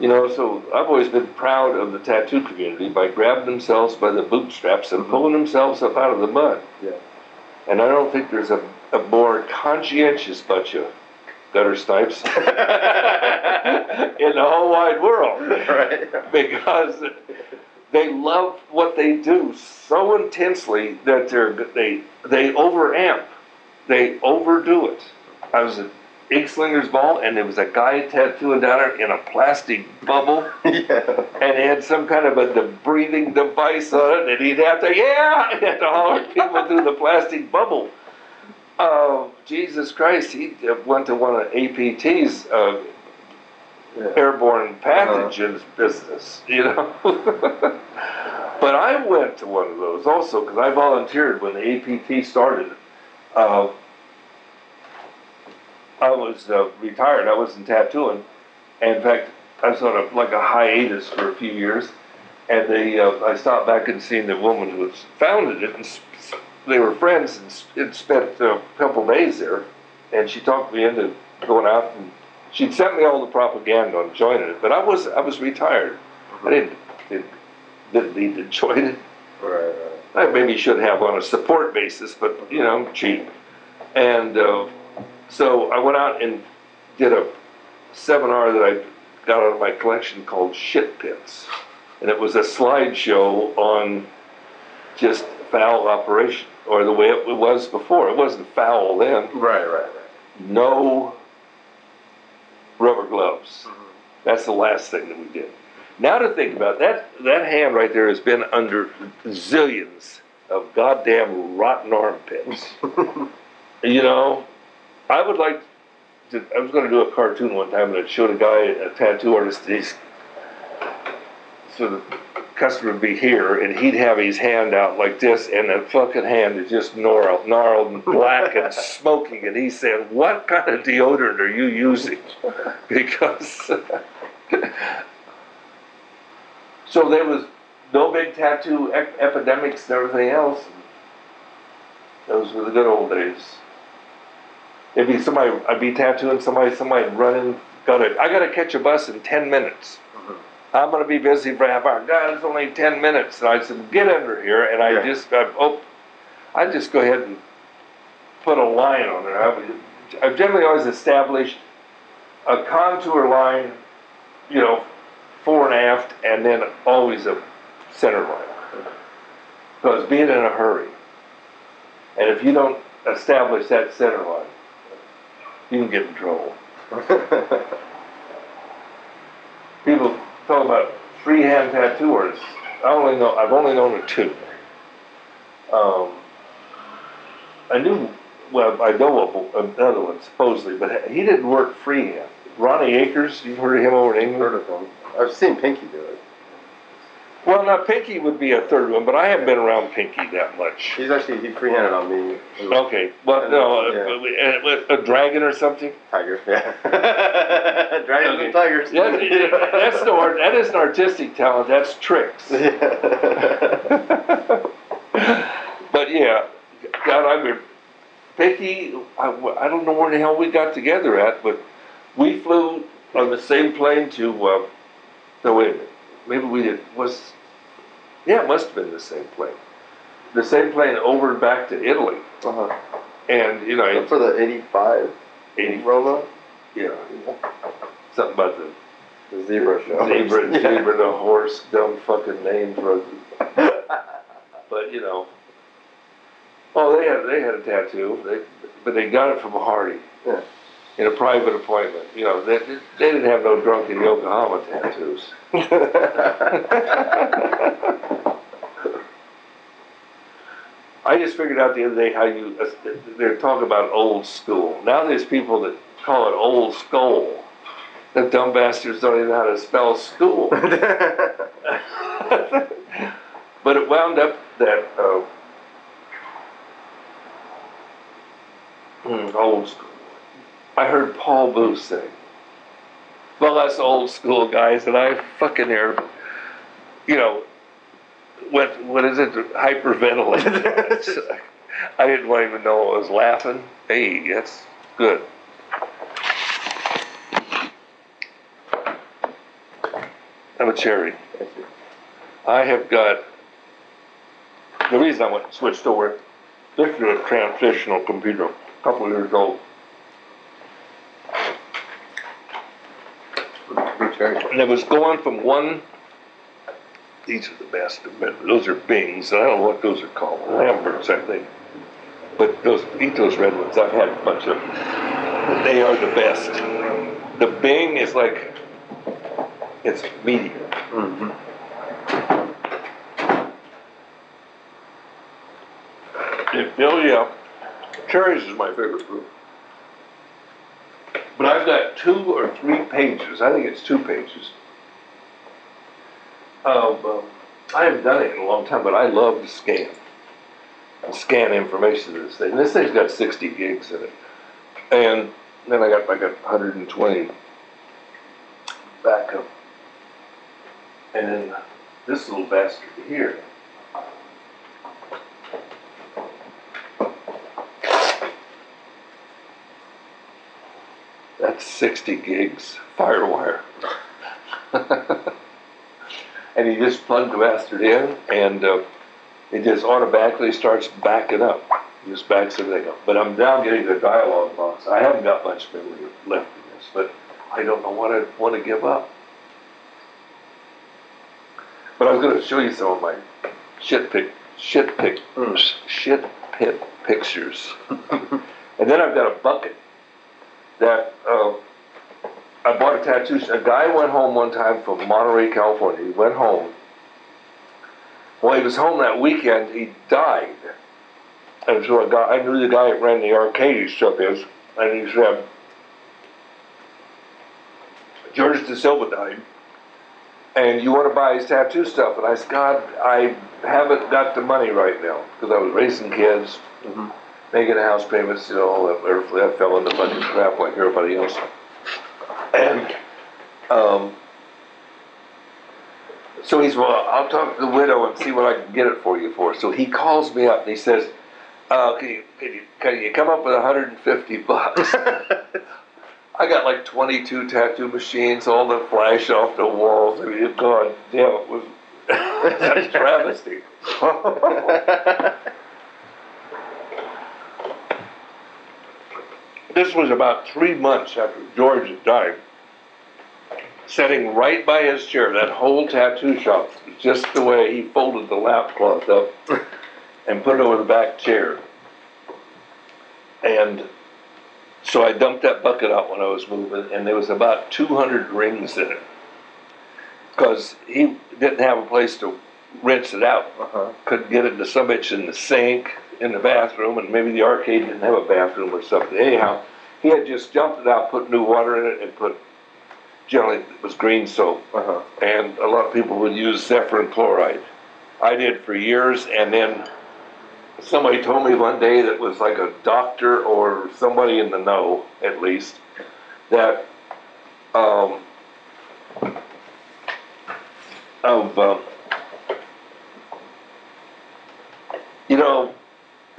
[SPEAKER 3] You know, so I've always been proud of the tattoo community by grabbing themselves by the bootstraps and mm-hmm. pulling themselves up out of the mud.
[SPEAKER 2] Yeah.
[SPEAKER 3] And I don't think there's a, a more conscientious bunch of gutter snipes in the whole wide world
[SPEAKER 2] right.
[SPEAKER 3] because they love what they do so intensely that they're they they overamp, they overdo it. I was at Ink Slinger's Ball, and there was a guy tattooing down there in a plastic bubble,
[SPEAKER 2] Yeah.
[SPEAKER 3] and he had some kind of a de- breathing device on it, and he'd have to yeah, and have to holler people through the plastic bubble. Oh, Jesus Christ! He uh, went to one of APT's uh,
[SPEAKER 2] Yeah.
[SPEAKER 3] airborne pathogens business, you know. but I went to one of those also because I volunteered when the APT started. Uh, I was uh, retired. I wasn't tattooing. And in fact, I was on a, like a hiatus for a few years. And they, uh, I stopped back and seen the woman who founded it, and s- s- they were friends and, s- and spent a couple days there. And she talked me into going out, and she'd sent me all the propaganda on joining it. But I was, I was retired. I didn't, didn't, didn't need to join it.
[SPEAKER 2] Right, right.
[SPEAKER 3] I maybe should have on a support basis, but you know, cheap. And uh, so I went out and did a seminar that I got out of my collection called Shit Pits. And it was a slideshow on just foul operation, or the way it was before. It wasn't foul then.
[SPEAKER 2] Right, right, right.
[SPEAKER 3] No rubber gloves. That's the last thing that we did. Now to think about that, that hand right there has been under zillions of goddamn rotten armpits. you know, I would like to. I was going to do a cartoon one time, and it showed a guy, a tattoo artist. He's so the customer would be here, and he'd have his hand out like this, and the fucking hand is just gnarled, gnarled and black and smoking. And he said, "What kind of deodorant are you using?" Because so there was no big tattoo ep- epidemics and everything else. Those were the good old days. It'd be somebody, I'd be tattooing somebody, somebody running, gotta, I gotta catch a bus in ten minutes. I'm gonna be busy for a half hour. God, it's only ten minutes. And I said, get under here, and I
[SPEAKER 2] Yeah.
[SPEAKER 3] just, I, oh, I just go ahead and put a line on there. I I've generally always established a contour line, you know, fore and aft, and then always a center line. Because being in a hurry, and if you don't establish that center line, you can get in trouble. People talk about freehand tattoo artists. I only know I've only known of two. Um, I knew well I know of another one supposedly, but he didn't work freehand. Ronnie Akers, you've heard of him over in England?
[SPEAKER 2] Heard of them. I've seen Pinky do it.
[SPEAKER 3] Well, now Pinky would be a third one, but I haven't been around Pinky that much.
[SPEAKER 2] He's actually he freehanded on me.
[SPEAKER 3] Okay, well, no, uh,
[SPEAKER 2] Yeah.
[SPEAKER 3] a, a, a dragon or something.
[SPEAKER 2] Tiger, yeah. Dragons
[SPEAKER 3] Okay.
[SPEAKER 2] and tigers.
[SPEAKER 3] Yeah, yeah, that's no, art- that isn't artistic talent. That's tricks. But yeah, God, I mean, Pinky, I, I don't know where the hell we got together at, but we flew on the same plane to, uh, no, wait a minute, maybe we did, was, yeah, it must have been the same plane. The same plane over and back to Italy.
[SPEAKER 2] uh-huh.
[SPEAKER 3] And, you know,
[SPEAKER 2] For the 85
[SPEAKER 3] 80,
[SPEAKER 2] Roma,
[SPEAKER 3] yeah, something about the
[SPEAKER 2] the zebra show.
[SPEAKER 3] zebra,
[SPEAKER 2] Yeah.
[SPEAKER 3] zebra, the horse, dumb fucking name for But you know, oh, they had they had a tattoo, they, but they got it from Hardy
[SPEAKER 2] Yeah.
[SPEAKER 3] In a private appointment. You know, they, they didn't have no drunken Yokohama tattoos. I just figured out the other day how you they're talking about old school. Now there's people that call it old school. The dumb bastards don't even know how to spell school. but it wound up that uh, hmm, old school. I heard Paul Booth sing. Well, that's old school, guys, and I fucking there, you know, what what is it? Hyperventilated. I didn't even know I was laughing. Hey, that's good. I'm a cherry.
[SPEAKER 2] I
[SPEAKER 3] have got, the reason I went switched over, this is a transitional computer, a couple years old.
[SPEAKER 2] Blue cherry.
[SPEAKER 3] And it was going from one, these are the best, those are Bings, I don't know what those are called, Lamberts, I think. But those, eat those red ones, I've had a bunch of them. They are the best. The Bing is like, it's meaty.
[SPEAKER 2] Mm-hmm.
[SPEAKER 3] It fills you up. Cherries is my favorite fruit. But I've got two or three pages, I think it's two pages. Um, I haven't done it in a long time, but I love to scan. And scan information to this thing. And this thing's got 60 gigs in it. And then I got, got 120 backup. And then this little bastard here. That's 60 gigs Firewire. and you just plug the bastard in, and uh, it just automatically starts backing up. It just backs everything up. But I'm now getting the dialog box. I haven't got much memory left in this, but I don't know what I want to give up. But I was going to show you some of my shit pic, shit pic,
[SPEAKER 2] Mm.
[SPEAKER 3] shit pit pictures. and then I've got a bucket that uh, I bought a tattoo. A guy went home one time from Monterey, California. He went home. While he was home that weekend, he died. And so I, got, I knew the guy that ran the arcade he stuff is, and he said, George De Silva died, and you want to buy his tattoo stuff? And I said, God, I haven't got the money right now because I was raising kids,
[SPEAKER 2] Mhm.
[SPEAKER 3] Making house payments, you know, I fell into of crap like everybody else. And um, so he's, well, I'll talk to the widow and see what I can get it for you for. So he calls me up and he says, uh, can, you, can, you, can you come up with 150 bucks? I got like 22 tattoo machines, all the flash off the walls. I mean, God damn, it was a travesty. This was about three months after George had died. Sitting right by his chair, that whole tattoo shop, just the way he folded the lap cloth up and put it over the back chair. And so I dumped that bucket out when I was moving, and there was about 200 rings in it. Because he didn't have a place to rinse it out.
[SPEAKER 2] Uh-huh.
[SPEAKER 3] Couldn't get it into some bitch in the sink, in the bathroom, and maybe the arcade didn't have a bathroom or something. Anyhow, he had just dumped it out, put new water in it, and put generally it was green soap.
[SPEAKER 2] Uh-huh.
[SPEAKER 3] And a lot of people would use Zephiran chloride. I did for years, and then somebody told me one day that was like a doctor or somebody in the know, at least, that um, of um, you know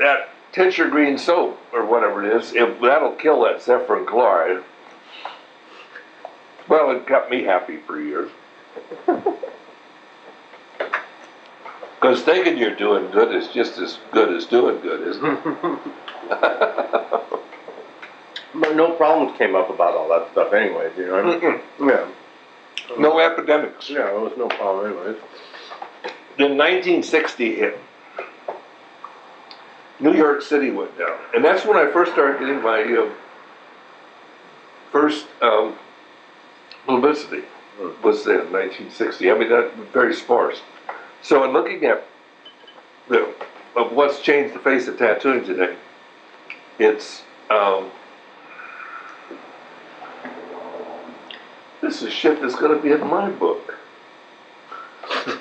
[SPEAKER 3] that tincture green soap or whatever it is, if that'll kill that Zephiran chloride. Well, it kept me happy for years. Because thinking you're doing good is just as good as doing good, isn't it?
[SPEAKER 2] But no problems came up about all that stuff anyways, you know what I mean?
[SPEAKER 3] Mm-mm.
[SPEAKER 2] Yeah.
[SPEAKER 3] No epidemics.
[SPEAKER 2] Yeah, it was no problem anyways.
[SPEAKER 3] Then 1960 hit. New York City went down. And that's when I first started getting my first um, publicity, was in 1960. I mean, that very sparse. So in looking at the, of what's changed the face of tattooing today, it's, um, this is shit that's gonna be in my book.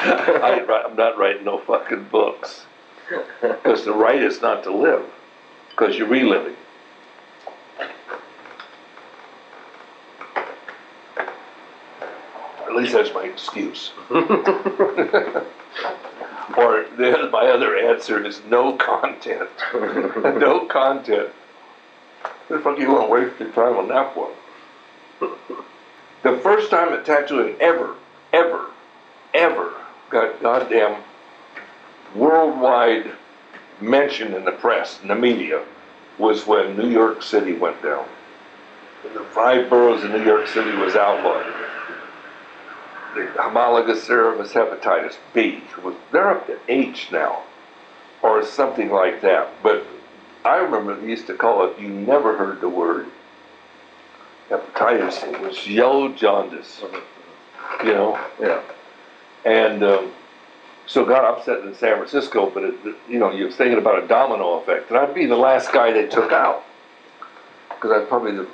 [SPEAKER 3] I I'm not writing no fucking books. Because the right is not to live, because you're reliving. At least that's my excuse. or the, my other answer is no content. no content. What the fuck you want to waste your time on that for? The first time that tattooing ever, ever, ever got goddamn worldwide mention in the press, in the media, was when New York City went down. The five boroughs in New York City was outlawed. The homologous serum hepatitis B was they're up to H now, or something like that. But I remember they used to call it. You never heard the word hepatitis. It was yellow jaundice. You know,
[SPEAKER 2] Yeah.
[SPEAKER 3] and um, so got upset in San Francisco. But it, you know, you're thinking about a domino effect, and I'd be the last guy they took out because I'm probably the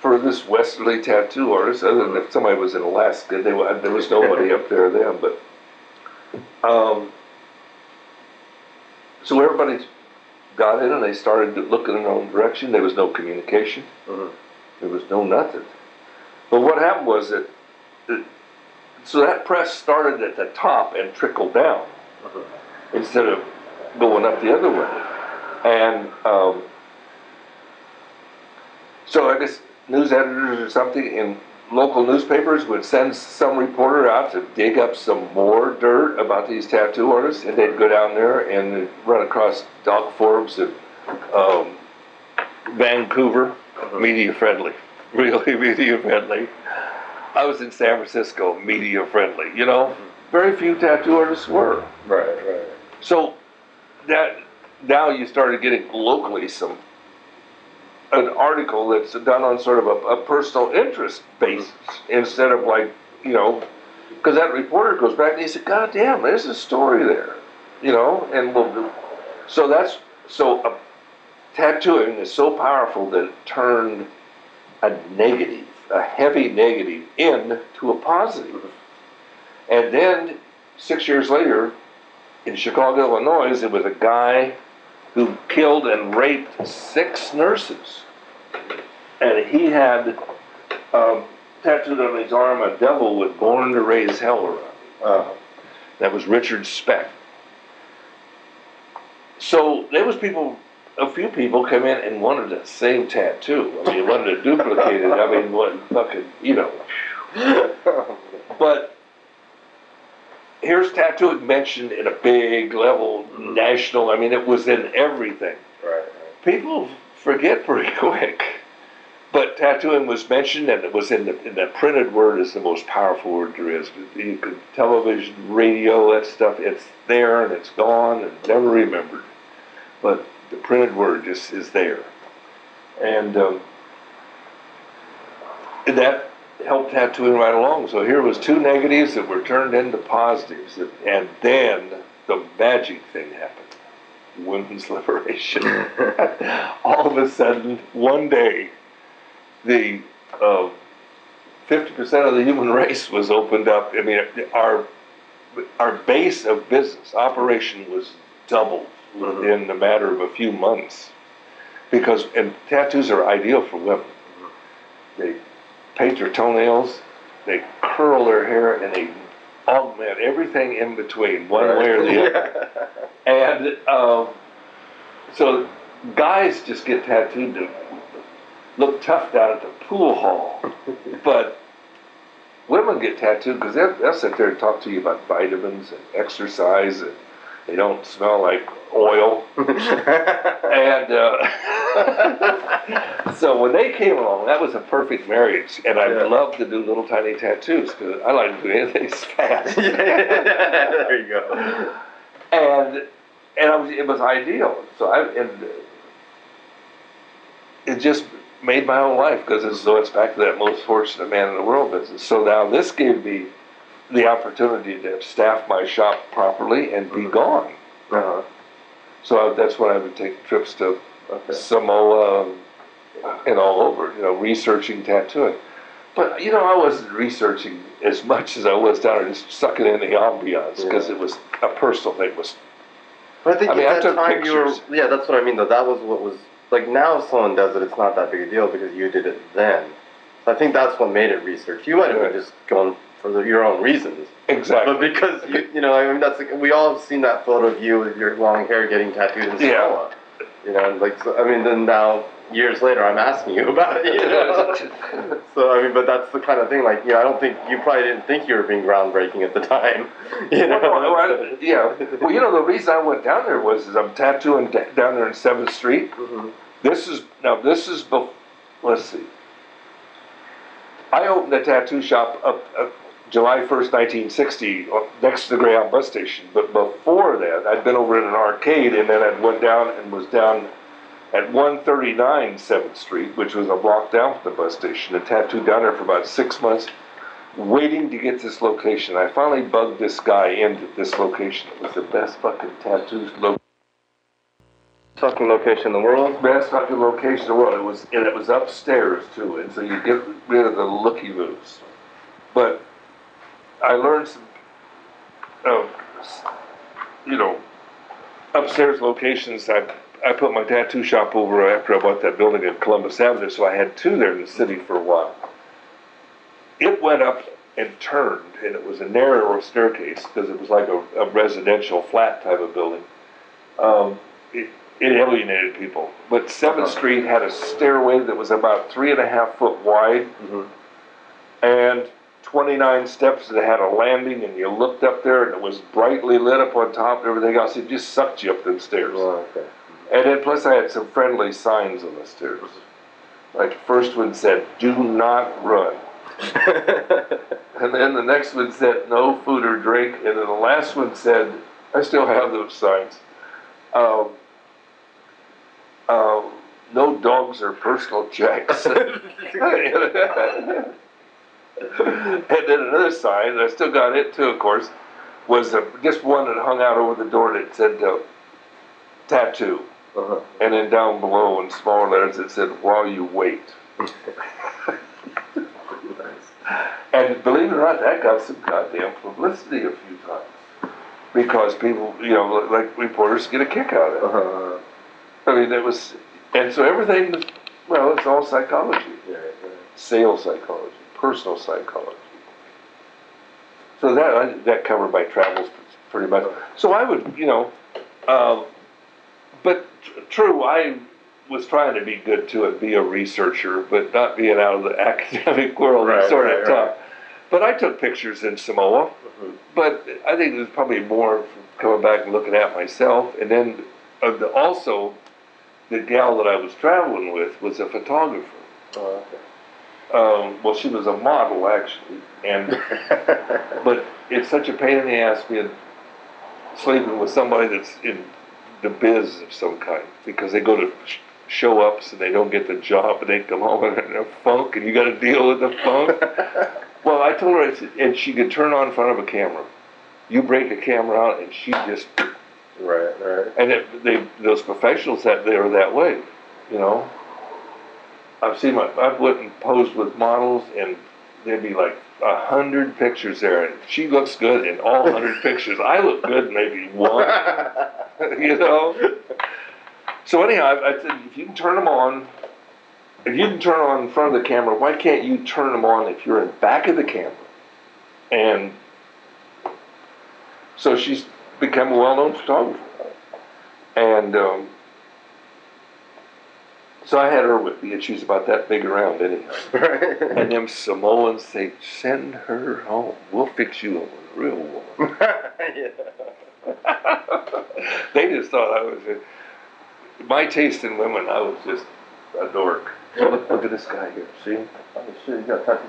[SPEAKER 3] furthest westerly tattoo artist. Other than if somebody was in Alaska, they there was nobody up there then. But um, so everybody got in and they started looking in their own direction. There was no communication.
[SPEAKER 2] Mhm.
[SPEAKER 3] There was no nothing. But what happened was that, that so that press started at the top and trickled down instead of going up the other way. And um, so I guess news editors or something in local newspapers would send some reporter out to dig up some more dirt about these tattoo artists, and they'd go down there and run across Doc Forbes at um, Vancouver, media friendly, really media friendly. I was in San Francisco, media friendly. You know, very few tattoo artists were.
[SPEAKER 2] Right, right.
[SPEAKER 3] So that now you started getting locally some an article that's done on sort of a, a personal interest basis mm-hmm. instead of like you know because that reporter goes back and he said, "God damn, there's a story there," you know, and we'll. So that's so tattooing is so powerful that it turned a negative, a heavy negative, into a positive. And then six years later, in Chicago, Illinois, there was a guy who killed and raped six nurses. And he had um, tattooed on his arm a devil with born to raise hell around.
[SPEAKER 2] Uh,
[SPEAKER 3] That was Richard Speck. So there was people, a few people come in and wanted the same tattoo. I mean, wanted to duplicate it. I mean, what fucking, you know. But here's tattooing mentioned in a big level, national. I mean, it was in everything.
[SPEAKER 2] right, right.
[SPEAKER 3] People forget pretty quick. But tattooing was mentioned, and it was in the in the printed word is the most powerful word there is. You could television, radio, that stuff. It's there and it's gone and never remembered. But the printed word just is there, and um, that helped tattooing right along. So here was two negatives that were turned into positives, and then the magic thing happened women's liberation. All of a sudden, one day, the uh, 50% of the human race was opened up. I mean, our, our base of business, operation was doubled within the matter of a few months. Because, and tattoos are ideal for women. They paint their toenails, they curl their hair, and they augment everything in between, one way or the other. And um, so guys just get tattooed to look tough down at the pool hall. but women get tattooed because they'll, they'll sit there and talk to you about vitamins and exercise and they don't smell like oil. and uh, so when they came along, that was a perfect marriage. And I
[SPEAKER 2] Yeah.
[SPEAKER 3] love to do little tiny tattoos because I like to do anything fast.
[SPEAKER 2] there you go.
[SPEAKER 3] and and I was, it was ideal. So I and it just made my whole life because it's so it's back to that most fortunate man in the world business. So now this gave me the opportunity to staff my shop properly and be gone.
[SPEAKER 2] Uh-huh.
[SPEAKER 3] So that's when I would take trips to
[SPEAKER 2] Okay.
[SPEAKER 3] Samoa and all over, you know, researching tattooing. But you know, I wasn't researching as much as I was down there, just sucking in the ambiance because
[SPEAKER 2] Yeah.
[SPEAKER 3] it was a personal thing. It was
[SPEAKER 2] But I think
[SPEAKER 3] I mean, I
[SPEAKER 2] at that time you were. Yeah, that's what I mean. Though that was what was like. Now, if someone does it, it's not that big a deal because you did it then. So I think that's what made it research. You might have
[SPEAKER 3] Right.
[SPEAKER 2] just going for the, your own reasons,
[SPEAKER 3] exactly.
[SPEAKER 2] but because you, you know, I mean, that's like, we all have seen that photo of you with your long hair getting tattooed in Samoa. Yeah. You know, and like so, I mean, then now years later, I'm asking you about it. You know? so I mean, but that's the kind of thing. Like, you know, I don't think you probably didn't think you were being groundbreaking at the time. You know?
[SPEAKER 3] Well, no, I- yeah. Well, you know, the reason I went down there was is I'm tattooing down there in Seventh Street.
[SPEAKER 2] Mhm.
[SPEAKER 3] This is now. This is bef- Let's see. I opened a tattoo shop up, up July first, nineteen sixty, uh, next to the Greyhound bus station. But before that, I'd been over in an arcade, and then I went down and was down at 139 7th Street, which was a block down from the bus station, and tattooed down there for about six months, waiting to get this location. I finally bugged this guy into this location. It was the best fucking tattoo location.
[SPEAKER 2] Fucking location in the world.
[SPEAKER 3] best fucking location in the world. It was and it was upstairs too, and so you get rid of the looky loos. But I learned some, uh, you know, upstairs locations. I I put my tattoo shop over after I bought that building in Columbus Avenue, so I had two there in the city for a while. It went up and turned, and it was a narrower staircase because it was like a, a residential flat type of building. Um, it, it alienated people. But 7th Street had a stairway that was about three and a half foot wide
[SPEAKER 2] Mhm.
[SPEAKER 3] and 29 steps that had a landing, and you looked up there and it was brightly lit up on top and everything else. It just sucked you up them stairs.
[SPEAKER 2] Oh, okay.
[SPEAKER 3] And then plus I had some friendly signs on the stairs. Like the first one said, do not run. And then the next one said, no food or drink. And then the last one said, I still have those signs. Um, um, no dogs or personal checks. and then another sign, I still got it too, of course, was uh, just one that hung out over the door that said uh, tattoo.
[SPEAKER 2] uh-huh.
[SPEAKER 3] And then down below in smaller letters it said, while you wait. And believe it or not, that got some goddamn publicity a few times. Because people, you know, like reporters get a kick out of it.
[SPEAKER 2] Uh-huh.
[SPEAKER 3] I mean, it was, and so everything, well, it's all psychology
[SPEAKER 2] Yeah, yeah.
[SPEAKER 3] sales psychology, personal psychology. So that I- that covered my travels pretty much. So I would, you know, um, but tr- true, I was trying to be good to and be a researcher, but not being out of the academic world.
[SPEAKER 2] Right,
[SPEAKER 3] sort
[SPEAKER 2] right,
[SPEAKER 3] of
[SPEAKER 2] right.
[SPEAKER 3] tough. But I took pictures in Samoa.
[SPEAKER 2] Mhm.
[SPEAKER 3] But I think there's probably more coming back and looking at myself, and then uh, the, also the gal that I was traveling with was a photographer.
[SPEAKER 2] Oh,
[SPEAKER 3] Um, well, she was a model actually, and but it's such a pain in the ass being sleeping with somebody that's in the biz of some kind because they go to sh- show ups and they don't get the job and they come home and they're funk and you got to deal with the funk. well, I told her, I said, and she could turn on in front of a camera. You break a camera out and she just
[SPEAKER 2] right, right.
[SPEAKER 3] and it, they those professionals that they are that way, you know. I've seen my I've went and posed with models and there'd be like a hundred pictures there and she looks good in all hundred pictures. I look good maybe one, you know. So anyhow, I, I said if you can turn them on, if you can turn on in front of the camera, why can't you turn them on if you're in back of the camera? And so she's become a well-known photographer. And um, so I had her with me, and she's about that big around anyhow.
[SPEAKER 2] right.
[SPEAKER 3] And them Samoans say, send her home. We'll fix you up a real woman.
[SPEAKER 2] yeah.
[SPEAKER 3] they just thought I was a, my taste in women. I was just a dork. Look, look at this guy here. See?
[SPEAKER 2] Oh shit, you got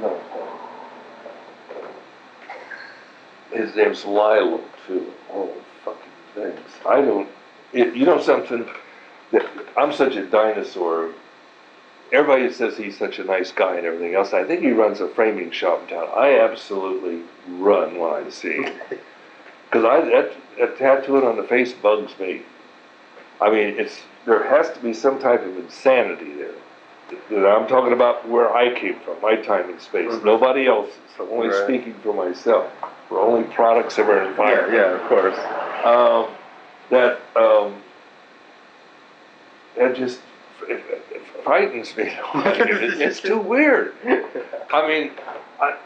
[SPEAKER 3] His name's Lilo too. Oh, fucking things. I don't. It, you know something? I'm such a dinosaur. Everybody says he's such a nice guy and everything else. I think he runs a framing shop in town. I absolutely run when I see him. Because I that, that tattooing on the face bugs me. I mean, it's there has to be some type of insanity there. I'm talking about where I came from, my time and space.
[SPEAKER 2] Mhm.
[SPEAKER 3] Nobody else's. I'm only
[SPEAKER 2] Right.
[SPEAKER 3] speaking for myself. We're only products of our
[SPEAKER 2] Yeah,
[SPEAKER 3] environment.
[SPEAKER 2] yeah, of course.
[SPEAKER 3] Um, that um, that just it, it frightens me. It- it's too weird. I mean, I,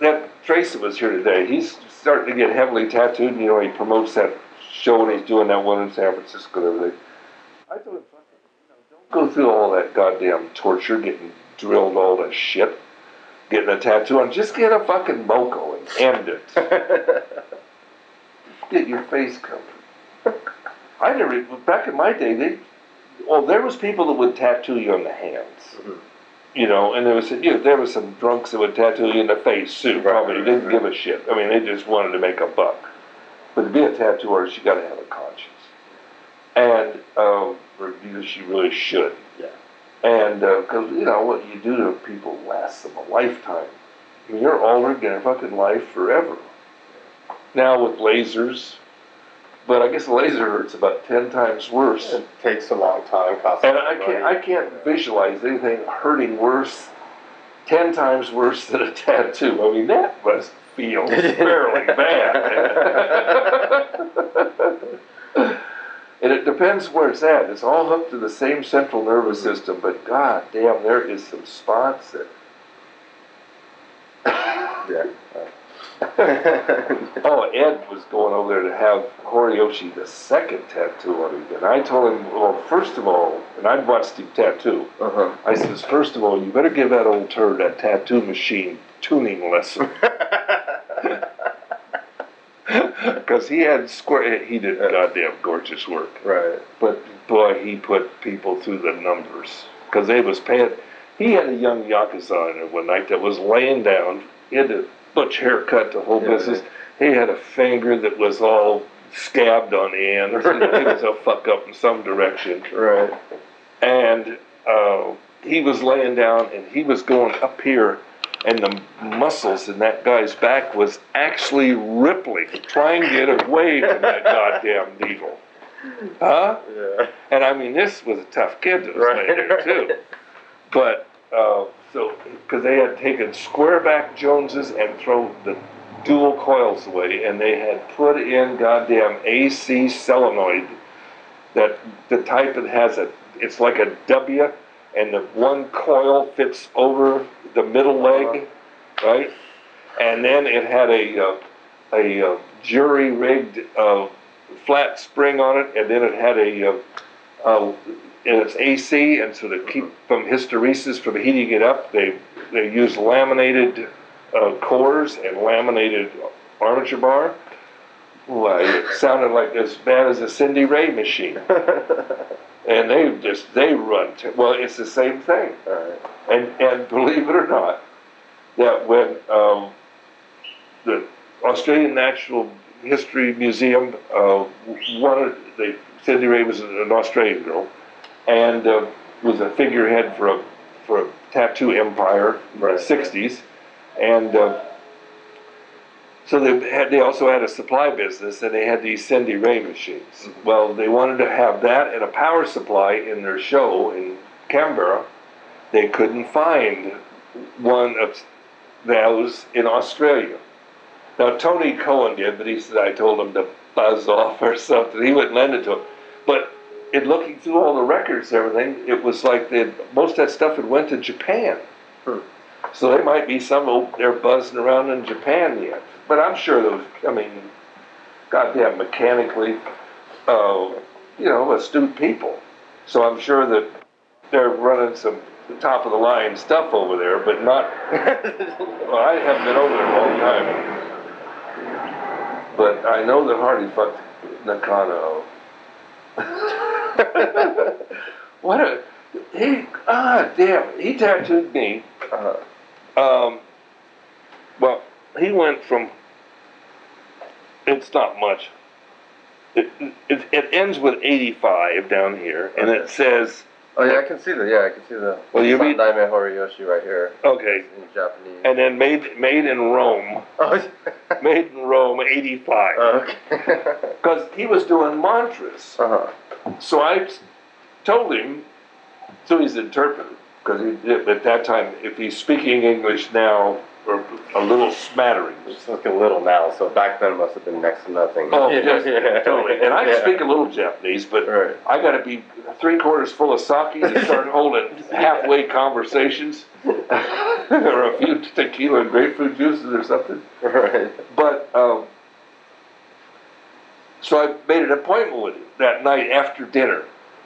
[SPEAKER 3] that Tracy was here today. He's starting to get heavily tattooed. You know, he promotes that show and he's doing that one in San Francisco and everything. I told him, "Fuck it, you know, don't go through all that goddamn torture, getting drilled all that shit, getting a tattoo on. Just get a fucking moko and end it. get your face covered. I never, back in my day, they, well, there was people that would tattoo you on the hands.
[SPEAKER 2] Mhm.
[SPEAKER 3] You know, and there was, you know, there was some drunks that would tattoo you in the face too.
[SPEAKER 2] Right,
[SPEAKER 3] Probably
[SPEAKER 2] right,
[SPEAKER 3] didn't
[SPEAKER 2] right.
[SPEAKER 3] give a shit. I mean, they just wanted to make a buck. But to be a tattoo artist, you got to have a conscience, and um, or you she really should.
[SPEAKER 2] Yeah.
[SPEAKER 3] And because you know what you do to people lasts them a lifetime. I mean, you're altering their fucking life forever. Now with lasers, but I guess a laser hurts about ten times worse.
[SPEAKER 2] It takes a long time, costs.
[SPEAKER 3] And I can't,
[SPEAKER 2] money.
[SPEAKER 3] I can't visualize anything hurting worse, ten times worse than a tattoo. I mean, that must feel fairly bad. and it depends where it's at. It's all hooked to the same central nervous mm-hmm. system, but god damn, there is some spots that.
[SPEAKER 2] Yeah.
[SPEAKER 3] Oh, Ed was going over there to have Horiyoshi the second tattoo on him, and I told him, well, first of all, and I'd watched him tattoo.
[SPEAKER 2] uh-huh.
[SPEAKER 3] I says, first of all, you better give that old turd that tattoo machine tuning lesson. Because he had square, he did goddamn gorgeous work.
[SPEAKER 2] right.
[SPEAKER 3] But boy, he put people through the numbers. Because they was paying, he had a young Yakuza in there one night that was laying down. He had a butch haircut, the whole
[SPEAKER 2] Yeah,
[SPEAKER 3] business. He had a finger that was all scabbed on the end. he was a fuck up in some direction
[SPEAKER 2] Right.
[SPEAKER 3] and uh, he was laying down and he was going up here and the muscles in that guy's back was actually rippling trying to get away from that goddamn needle huh
[SPEAKER 2] Yeah.
[SPEAKER 3] and i mean this was a tough kid that was
[SPEAKER 2] Right.
[SPEAKER 3] laying there too but uh, so because they had taken square back joneses and thrown the dual coils away and they had put in goddamn ac solenoid that the type that has a it's like a W and the one coil fits over the middle leg, right? And then it had a uh, a uh, jury rigged uh, flat spring on it, and then it had a uh, uh, and it's AC, and so to keep from hysteresis from heating it up, they they use laminated uh, cores and laminated armature bar. Well, it sounded like as bad as a Cindy Ray machine. And they just, they run, t- well, it's the same thing.
[SPEAKER 2] Alright.
[SPEAKER 3] And, and believe it or not, that when um, the Australian Natural History Museum uh, wanted, they, Cindy Ray was an Australian girl, and uh, was a figurehead for a, for a tattoo empire in the 60s. And uh, so they had, they also had a supply business, and they had these Cindy Ray machines. Well, they wanted to have that and a power supply in their show in Canberra. They couldn't find one of those in Australia. Now Tony Cohen did, but he said I told him to buzz off or something. He wouldn't lend it to him. But in looking through all the records, and everything, it was like they most of that stuff had went to Japan.
[SPEAKER 2] Hmm.
[SPEAKER 3] So there might be some over there buzzing around in Japan yet. But I'm sure those. I mean, goddamn mechanically, uh, you know, astute people. So I'm sure that they're running some top of the line stuff over there, but not. well, I haven't been over there a long time. But I know that Hardy fucked Nakano. what a he ah damn he tattooed me.
[SPEAKER 2] Uh-huh.
[SPEAKER 3] Um, well, he went from. It's not much. It, it, it ends with 85 down here, and it says,
[SPEAKER 2] Oh yeah, I can see the yeah, I can see the
[SPEAKER 3] Well, you read-
[SPEAKER 2] Sandaime Horiyoshi right here
[SPEAKER 3] okay,
[SPEAKER 2] in Japanese.
[SPEAKER 3] and then made made in Rome,
[SPEAKER 2] oh,
[SPEAKER 3] made in Rome 85,
[SPEAKER 2] okay.
[SPEAKER 3] because he was doing mantras.
[SPEAKER 2] uh-huh.
[SPEAKER 3] So I told him, through his interpreter, because at that time, if he's speaking English now, or a little smattering,
[SPEAKER 2] It's looking a little now, so back then it must have been next to nothing.
[SPEAKER 3] Oh, yes, totally. And I can
[SPEAKER 2] Yeah.
[SPEAKER 3] speak a little Japanese, but
[SPEAKER 2] Right.
[SPEAKER 3] I got to be three quarters full of sake to start holding halfway conversations, or a few tequila and grapefruit juices or something.
[SPEAKER 2] Right.
[SPEAKER 3] But um, so I made an appointment with him that night after dinner,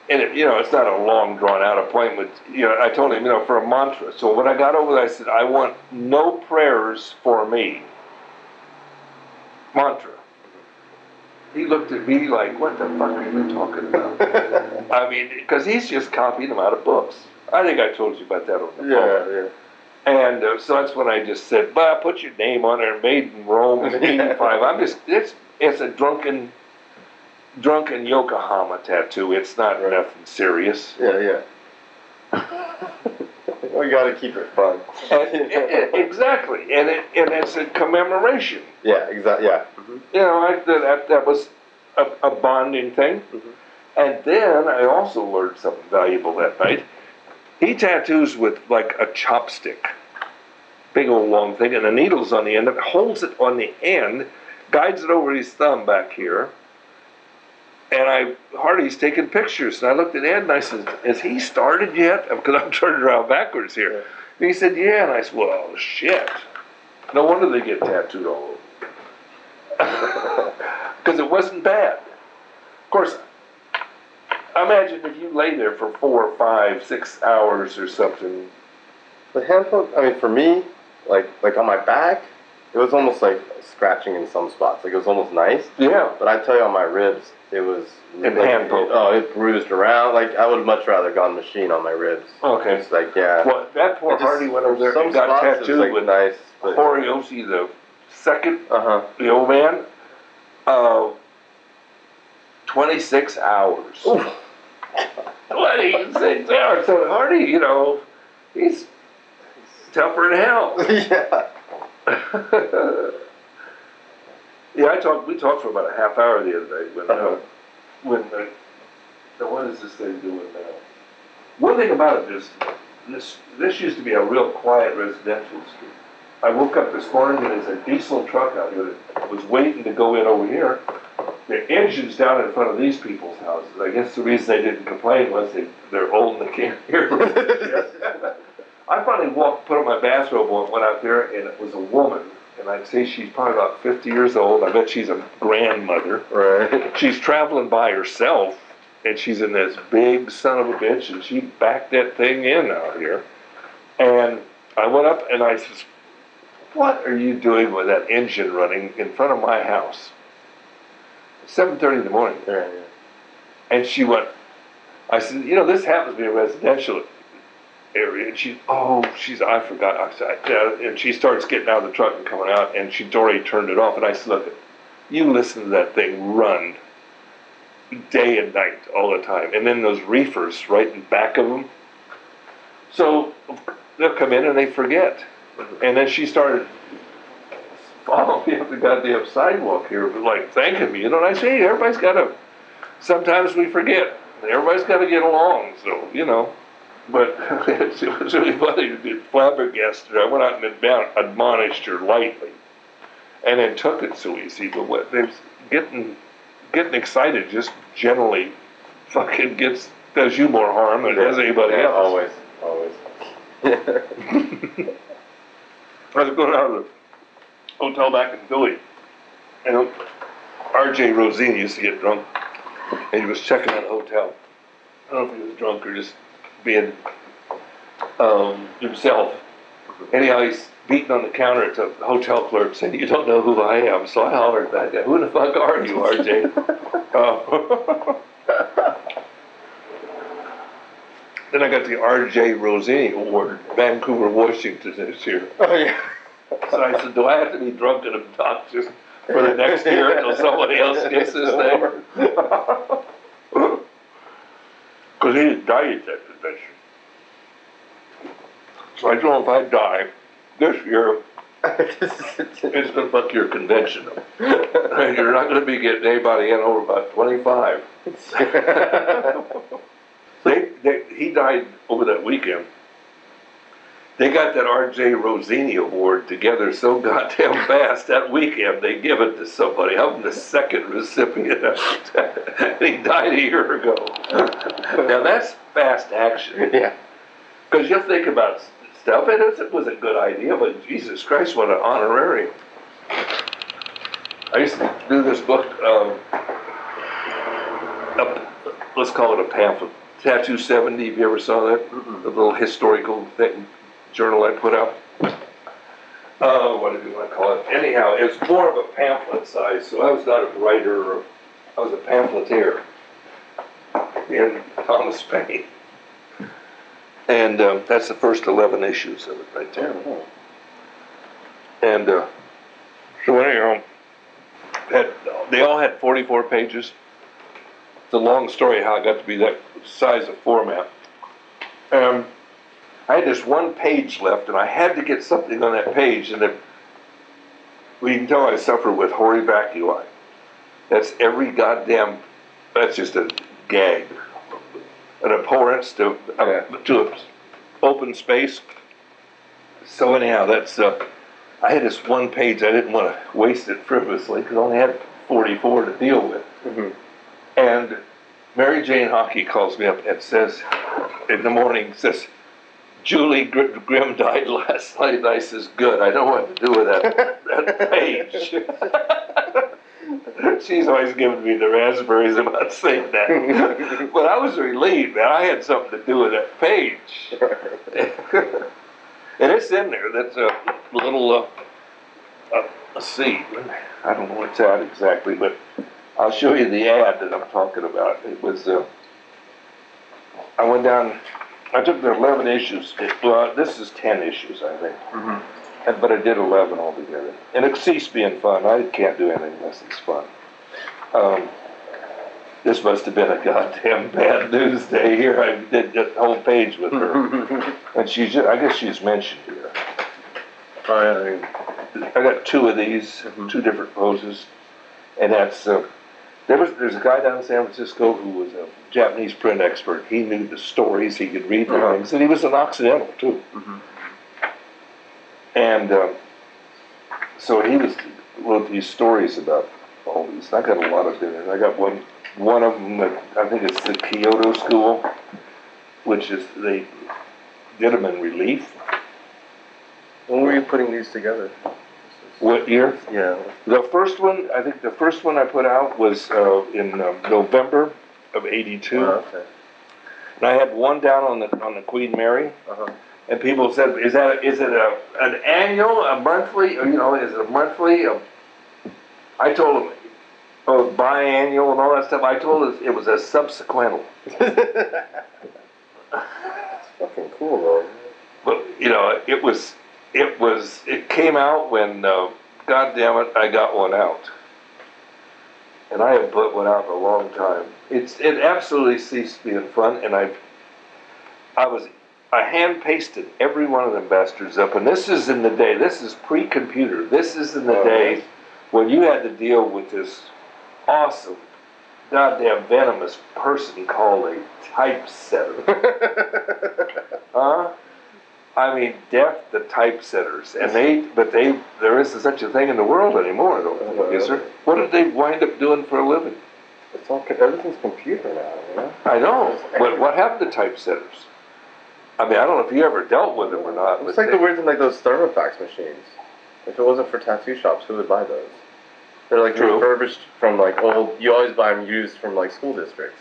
[SPEAKER 3] and it, you know, it's not a long drawn out appointment. You know, I told him, you know, for a mantra. So when I got over there, I said, I want no prayers for me. Mantra. He looked at me like, what the fuck are you talking about? I mean, because he's just copying them out of books. I think I told you about that on the phone.
[SPEAKER 2] Yeah, yeah.
[SPEAKER 3] And uh, so that's when I just said, "Bah, put your name on there. Made in Rome, '85." I'm just it's it's a drunken, drunken Yokohama tattoo. It's not nothing serious.
[SPEAKER 2] Yeah, yeah. we gotta keep it fun.
[SPEAKER 3] And, and- exactly, and it and it's a commemoration.
[SPEAKER 2] yeah, exactly. Yeah. Mm-hmm.
[SPEAKER 3] You know, I, that that was a, a bonding thing. Mm-hmm. And then I also learned something valuable that night. He tattoos with like a chopstick, big old long thing, and the needle's on the end. Of it holds it on the end, guides it over his thumb back here. And I, Hardy's taking pictures, and I looked at Ed and I said, "Has he started yet?" Because I'm turning around backwards here. And he said, "Yeah." And I said, "Well, shit. No wonder they get tattooed all over." Because it wasn't bad. Of course, imagine if you lay there for four, five, six hours or something.
[SPEAKER 2] The handful. I mean, for me, like like on my back, it was almost like scratching in some spots. Like it was almost nice.
[SPEAKER 3] Yeah.
[SPEAKER 2] But I tell you, on my ribs, it was
[SPEAKER 3] And
[SPEAKER 2] like,
[SPEAKER 3] hand
[SPEAKER 2] oh, it bruised around. Like I would have much rather gone machine on my ribs.
[SPEAKER 3] Okay.
[SPEAKER 2] It's like yeah.
[SPEAKER 3] Well, that poor
[SPEAKER 2] just-
[SPEAKER 3] Hardy went over there
[SPEAKER 2] some
[SPEAKER 3] and got
[SPEAKER 2] spots, it was,
[SPEAKER 3] tattooed
[SPEAKER 2] like,
[SPEAKER 3] with
[SPEAKER 2] nice. But,
[SPEAKER 3] the second,
[SPEAKER 2] uh huh.
[SPEAKER 3] the old man. Uh, 26 hours. 26 hours. So Hardy, you know, he's tougher than hell.
[SPEAKER 2] yeah.
[SPEAKER 3] yeah, I talked. We talked for about a half hour the other day when uh,
[SPEAKER 2] Uh-huh.
[SPEAKER 3] when uh, now what is this thing doing now? One thing about it is this this used to be a real quiet residential street. I woke up this morning and there's a diesel truck out here that was waiting to go in over here. The engine's down in front of these people's houses. I guess the reason they didn't complain was they they're old and they can't hear. I finally walked, put on my bathrobe on, went out there, and it was a woman. And I'd say she's probably about 50 years old. I bet she's a grandmother.
[SPEAKER 2] Right.
[SPEAKER 3] She's traveling by herself, and she's in this big son of a bitch, and she backed that thing in out here. And I went up and I says, "What are you doing with that engine running in front of my house?" 7:30 in the morning.
[SPEAKER 2] Yeah, yeah.
[SPEAKER 3] And she went, I said, you know, this happens to be a residential area. And she, oh, she's, I forgot. I said. And she starts getting out of the truck and coming out, and she'd already turned it off. And I said, look, you listen to that thing run day and night all the time. And then those reefers right in back of them. So they'll come in and they forget. And then she started following me up the goddamn sidewalk here, like thanking me. You know, and I say, hey, everybody's got to sometimes we forget. Everybody's got to get along, so you know. But it was really funny. Flabbergasted. I went out and admon- admonished her lightly, and then took it so easy. But what they getting getting excited just generally fucking gets does you more harm than it does anybody
[SPEAKER 2] Yeah,
[SPEAKER 3] else.
[SPEAKER 2] Always, always.
[SPEAKER 3] I was going out of the hotel back in Philly, and R.J. Rosini used to get drunk, and he was checking out a hotel. I don't know if he was drunk or just being um, himself. Anyhow, he's beating on the counter at the hotel clerk saying, "You don't know who I am." So I hollered back, "Who the fuck are you, R.J.?" Uh, then I got the R.J. Rosini Award, Vancouver, Washington this year.
[SPEAKER 2] oh yeah.
[SPEAKER 3] So I said, do I have to be drunk and obnoxious for the next year until somebody else gets this thing? Because he didn't die at that convention. So I told him if I die this year, it's going to fuck your convention up. And you're not going to be getting anybody in over about 25. They, they, he died over that weekend. They got that R.J. Rosini Award together so goddamn fast that weekend they give it to somebody. I'm the second recipient of it. and he died a year ago. now that's fast action.
[SPEAKER 2] yeah.
[SPEAKER 3] Because you think about stuff, and it was a good idea, but Jesus Christ, what an honorarium. I used to do this book, um, a, let's call it a pamphlet. Tattoo 70, have you ever saw that? The little historical thing, journal I put out. Uh, what do you want to call it? Anyhow, it's more of a pamphlet size, so I was not a writer, or, I was a pamphleteer in Thomas Paine. And um, that's the first 11 issues of it right there. And uh, so anyhow, had, they all had 44 pages. It's a long story how it got to be that size of format. Um, I had this one page left, and I had to get something on that page, and it, well, you can tell I suffer with horror vacui. That's every goddamn. That's just a gag, an abhorrence to uh, to a open space. So anyhow, that's. Uh, I had this one page. I didn't want to waste it frivolously because I only had 44 to deal with. And Mary Jane Hockey calls me up and says, in the morning, says, Julie Gr- Grimm died last night. And I says, good. I don't what to do with that, that page. She's always giving me the raspberries about saying that. but I was relieved, man. I had something to do with that page. and it's in there. That's a little, uh, uh, see. I don't know what's that exactly, but I'll show you the ad that I'm talking about. It was, uh, I went down, I took the 11 issues. It- Well, this is 10 issues, I think. And- But I did 11 altogether. And it ceased being fun. I can't do anything unless it's fun. Um, this must have been a goddamn bad news day here. I did the whole page with her. And she's, I guess she's mentioned here.
[SPEAKER 2] Oh, yeah, I
[SPEAKER 3] I got two of these, two different poses, and that's uh, there was there's a guy down in San Francisco who was a Japanese print expert. He knew the stories, he could read the
[SPEAKER 2] Uh-huh.
[SPEAKER 3] things, and he was an Occidental too. And um, so he was wrote these stories about all these. I got a lot of them. I got one one of them that I think it's the Kyoto School, which is they did them in relief.
[SPEAKER 2] when were you putting these together?
[SPEAKER 3] What year?
[SPEAKER 2] Yeah.
[SPEAKER 3] The first one, I think the first one I put out was uh, in um, November of '82,
[SPEAKER 2] Oh, okay.
[SPEAKER 3] and I had one down on the on the Queen Mary,
[SPEAKER 2] Uh-huh.
[SPEAKER 3] and people said, "Is that is it a an annual, a monthly, or you know, is it a monthly?" A, I told them, "Oh, biannual and all that stuff." I told them it was a subsequental, it's
[SPEAKER 2] Fucking cool though.
[SPEAKER 3] but you know, it was it was it came out when, uh, God damn it, I got one out. and I have put one out for a long time. It's it absolutely ceased being fun, and I I was I hand pasted every one of them bastards up, and this is in the day. This is pre-computer. This is in the
[SPEAKER 2] Oh,
[SPEAKER 3] day
[SPEAKER 2] nice.
[SPEAKER 3] when you had to deal with this awesome, goddamn venomous person called a typesetter. Huh? I mean, deaf the typesetters, and they, but they, there isn't such a thing in the world anymore, don't is there? What did they wind up doing for a living?
[SPEAKER 2] It's all everything's computer now. You know.
[SPEAKER 3] I know, but what happened to typesetters? I mean, I don't know if you ever dealt with them or not.
[SPEAKER 2] It's like the
[SPEAKER 3] they-
[SPEAKER 2] words in like those thermofax machines. If it wasn't for tattoo shops, who would buy those? They're like
[SPEAKER 3] True.
[SPEAKER 2] refurbished from like old. You always buy them used from like school districts.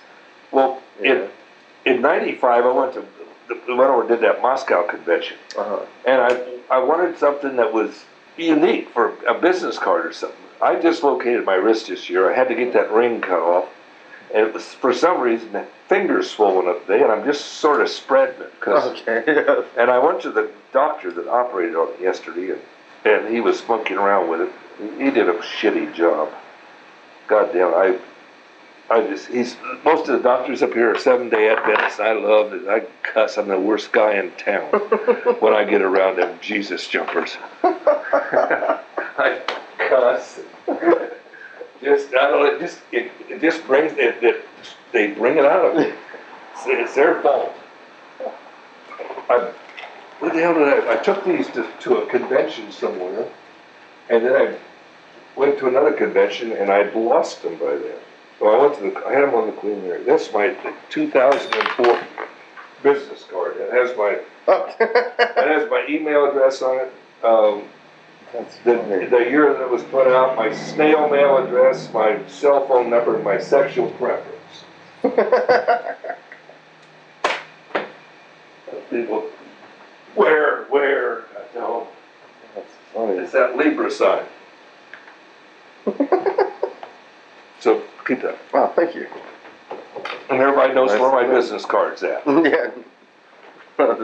[SPEAKER 3] Well,
[SPEAKER 2] Yeah.
[SPEAKER 3] in in '95, I went to the, the one over did that Moscow convention,
[SPEAKER 2] Uh huh.
[SPEAKER 3] and I I wanted something that was unique for a business card or something. I dislocated my wrist this year. I had to get that ring cut off, and it was for some reason the finger's swollen up today, and I'm just sort of spreading it. 'cause-
[SPEAKER 2] Okay.
[SPEAKER 3] And I went to the doctor that operated on it yesterday, and, and he was monkeying around with it. He, did a shitty job. God damn, I just he's most of the doctors up here are seven day Adventists. I love it. I cuss. I'm the worst guy in town when I get around them Jesus jumpers. I cuss. Just I don't. It just it, it just brings it, it. They bring it out of me. It's, it's their fault. I, what the hell did I? I took these to, to a convention somewhere, and then I went to another convention, and I'd lost them by then. So I went to the. I had them on the Queen Mary. That's my 2004 business card. It has my. It has my email address on it. Um,
[SPEAKER 2] That's
[SPEAKER 3] the,
[SPEAKER 2] funny.
[SPEAKER 3] the year that it was put out, my snail mail address, my cell phone number, and my sexual preference. People, where, where? I tell them,
[SPEAKER 2] That's funny.
[SPEAKER 3] it's that Libra sign. so keep that.
[SPEAKER 2] Wow, thank you.
[SPEAKER 3] And everybody knows where my business card's at.
[SPEAKER 2] yeah.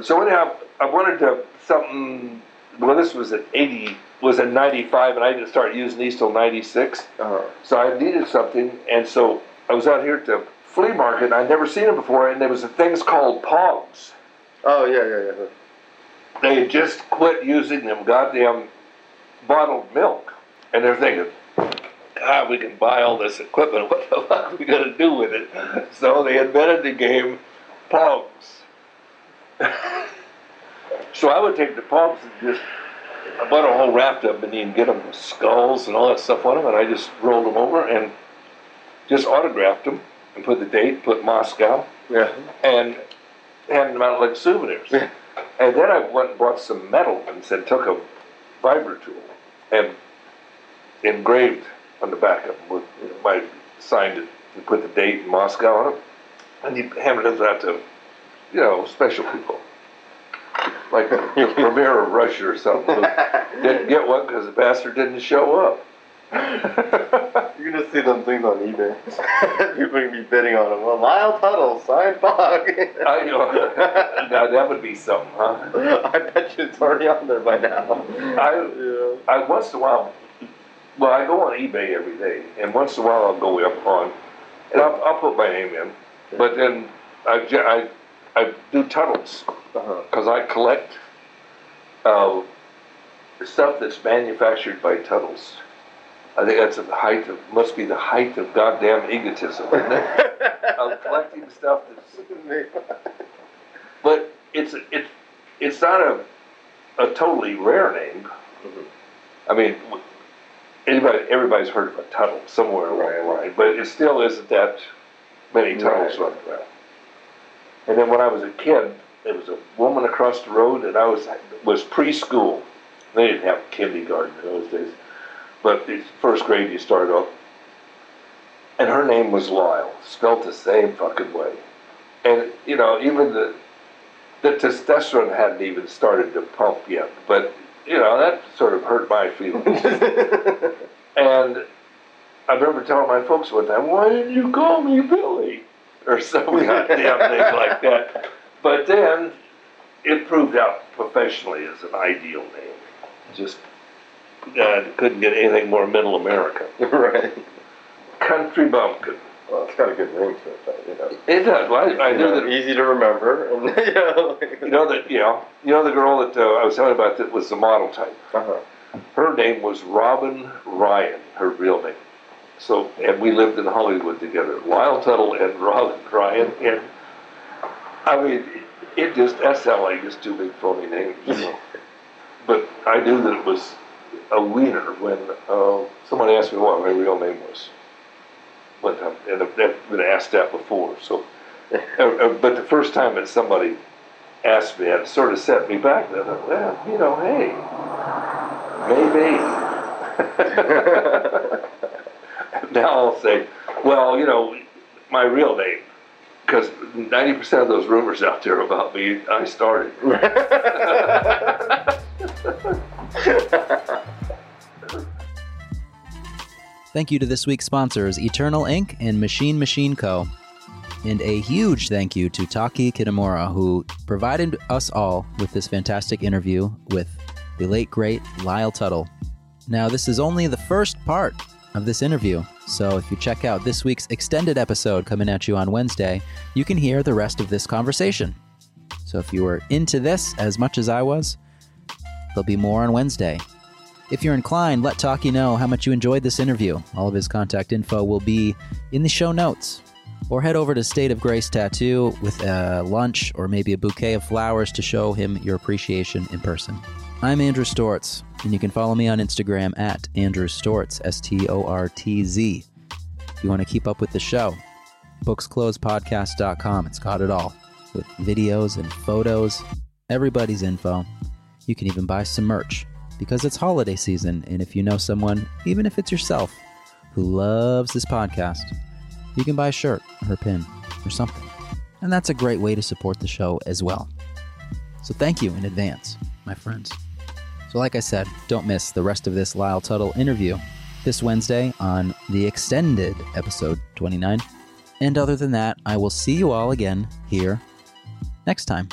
[SPEAKER 3] So anyhow, I wanted to something. Well, this was at eighty, was at ninety-five, and I didn't start using these till ninety-six.
[SPEAKER 2] Uh,
[SPEAKER 3] So I needed something, and so I was out here at the flea market. and I'd never seen them before, and there was a things called Pogs.
[SPEAKER 2] oh yeah, yeah, yeah.
[SPEAKER 3] They had just quit using them goddamn bottled milk, and they're thinking, God, we can buy all this equipment. What the fuck are we gonna do with it? So they invented the game Pogs. so I would take the Pogs and just I bought a whole raft of them, and you can get them skulls and all that stuff on them, and I just rolled them over and just autographed them and put the date, put Moscow,
[SPEAKER 2] Yeah.
[SPEAKER 3] and handed them out like souvenirs.
[SPEAKER 2] Yeah.
[SPEAKER 3] And then I went and bought some metal ones and took a vibra tool and engraved on the back of them with my signed it and put the date in Moscow on it. And he handed those out to, you know, special people. Like the premier of Russia or something. Didn't get one because the bastard didn't show up.
[SPEAKER 2] You're gonna see them things on eBay. People gonna be bidding on them. Well, Lyle Tuttle, signed Pog.
[SPEAKER 3] I, know, now that would be something, huh?
[SPEAKER 2] I bet you it's already on there by now.
[SPEAKER 3] I,
[SPEAKER 2] yeah.
[SPEAKER 3] I once in a while, well, I go on eBay every day, and once in a while I'll go up on, and I'll, I'll put my name in, but then I, I, I do Tuttles
[SPEAKER 2] Uh-huh.
[SPEAKER 3] because I collect uh, stuff that's manufactured by Tuttles. I think that's the height of must be the height of goddamn egotism. Isn't it? I'm collecting stuff that's but it's it's it's not a a totally rare name.
[SPEAKER 2] Mhm.
[SPEAKER 3] I mean, anybody everybody's heard of a Tuttle somewhere along the line, but it still isn't that many Tuttles
[SPEAKER 2] Right.
[SPEAKER 3] running around. And then when I was a kid, there was a woman across the road, and I was was preschool. They didn't have kindergarten in those days, but it's first grade you start off. And her name was Lyle, spelled the same fucking way. And you know, even the the testosterone hadn't even started to pump yet, but you know that sort of hurt my feelings. and I remember telling my folks one time, "Why didn't you call me Billy?" or some goddamn thing like that. But then it proved out professionally as an ideal name. Just uh, couldn't get anything more middle America.
[SPEAKER 2] right.
[SPEAKER 3] Country bumpkin.
[SPEAKER 2] Well, it's got a good ring to it, but, you know.
[SPEAKER 3] It does. Well, I, I
[SPEAKER 2] You know,
[SPEAKER 3] that.
[SPEAKER 2] Easy to remember, and you know. Like,
[SPEAKER 3] You know that. You know. You know the girl that uh, I was telling you about that was the model type.
[SPEAKER 2] uh-huh.
[SPEAKER 3] Her name was Robin Ryan, her real name. So, and we lived in Hollywood together. Lyle Tuttle and Robin Ryan. And I mean, it just, SLA just two big phony names. You know? but I knew that it was a wiener when uh, someone asked me what my real name was. One time, and I've been asked that before. So, uh, uh, but the first time that somebody asked me, that, it sort of set me back. And I thought, well, you know, hey, maybe. now I'll say, well, you know, my real name, because 90% of those rumors out there about me, I started.
[SPEAKER 1] Thank you to this week's sponsors, Eternal Ink and Machine Machine Co. And a huge thank you to Taki Kitamura, who provided us all with this fantastic interview with the late, great Lyle Tuttle. Now, this is only the first part of this interview, so if you check out this week's extended episode coming at you on Wednesday, you can hear the rest of this conversation. So if you were into this as much as I was, there'll be more on Wednesday. If you're inclined, let Taki know how much you enjoyed this interview. All of his contact info will be in the show notes. Or head over to State of Grace Tattoo with a lunch or maybe a bouquet of flowers to show him your appreciation in person. I'm Andrew Stortz, and you can follow me on Instagram at Andrew Stortz, S T O R T Z. If you want to keep up with the show, booksclosepodcast.com. It's got it all with videos and photos, everybody's info. You can even buy some merch because it's holiday season. And if you know someone, even if it's yourself, who loves this podcast, you can buy a shirt or a pin. or something. And that's a great way to support the show as well. So thank you in advance, my friends. So, like I said, don't miss the rest of this Lyle Tuttle interview this Wednesday on the extended episode 29. And other than that, I will see you all again here next time.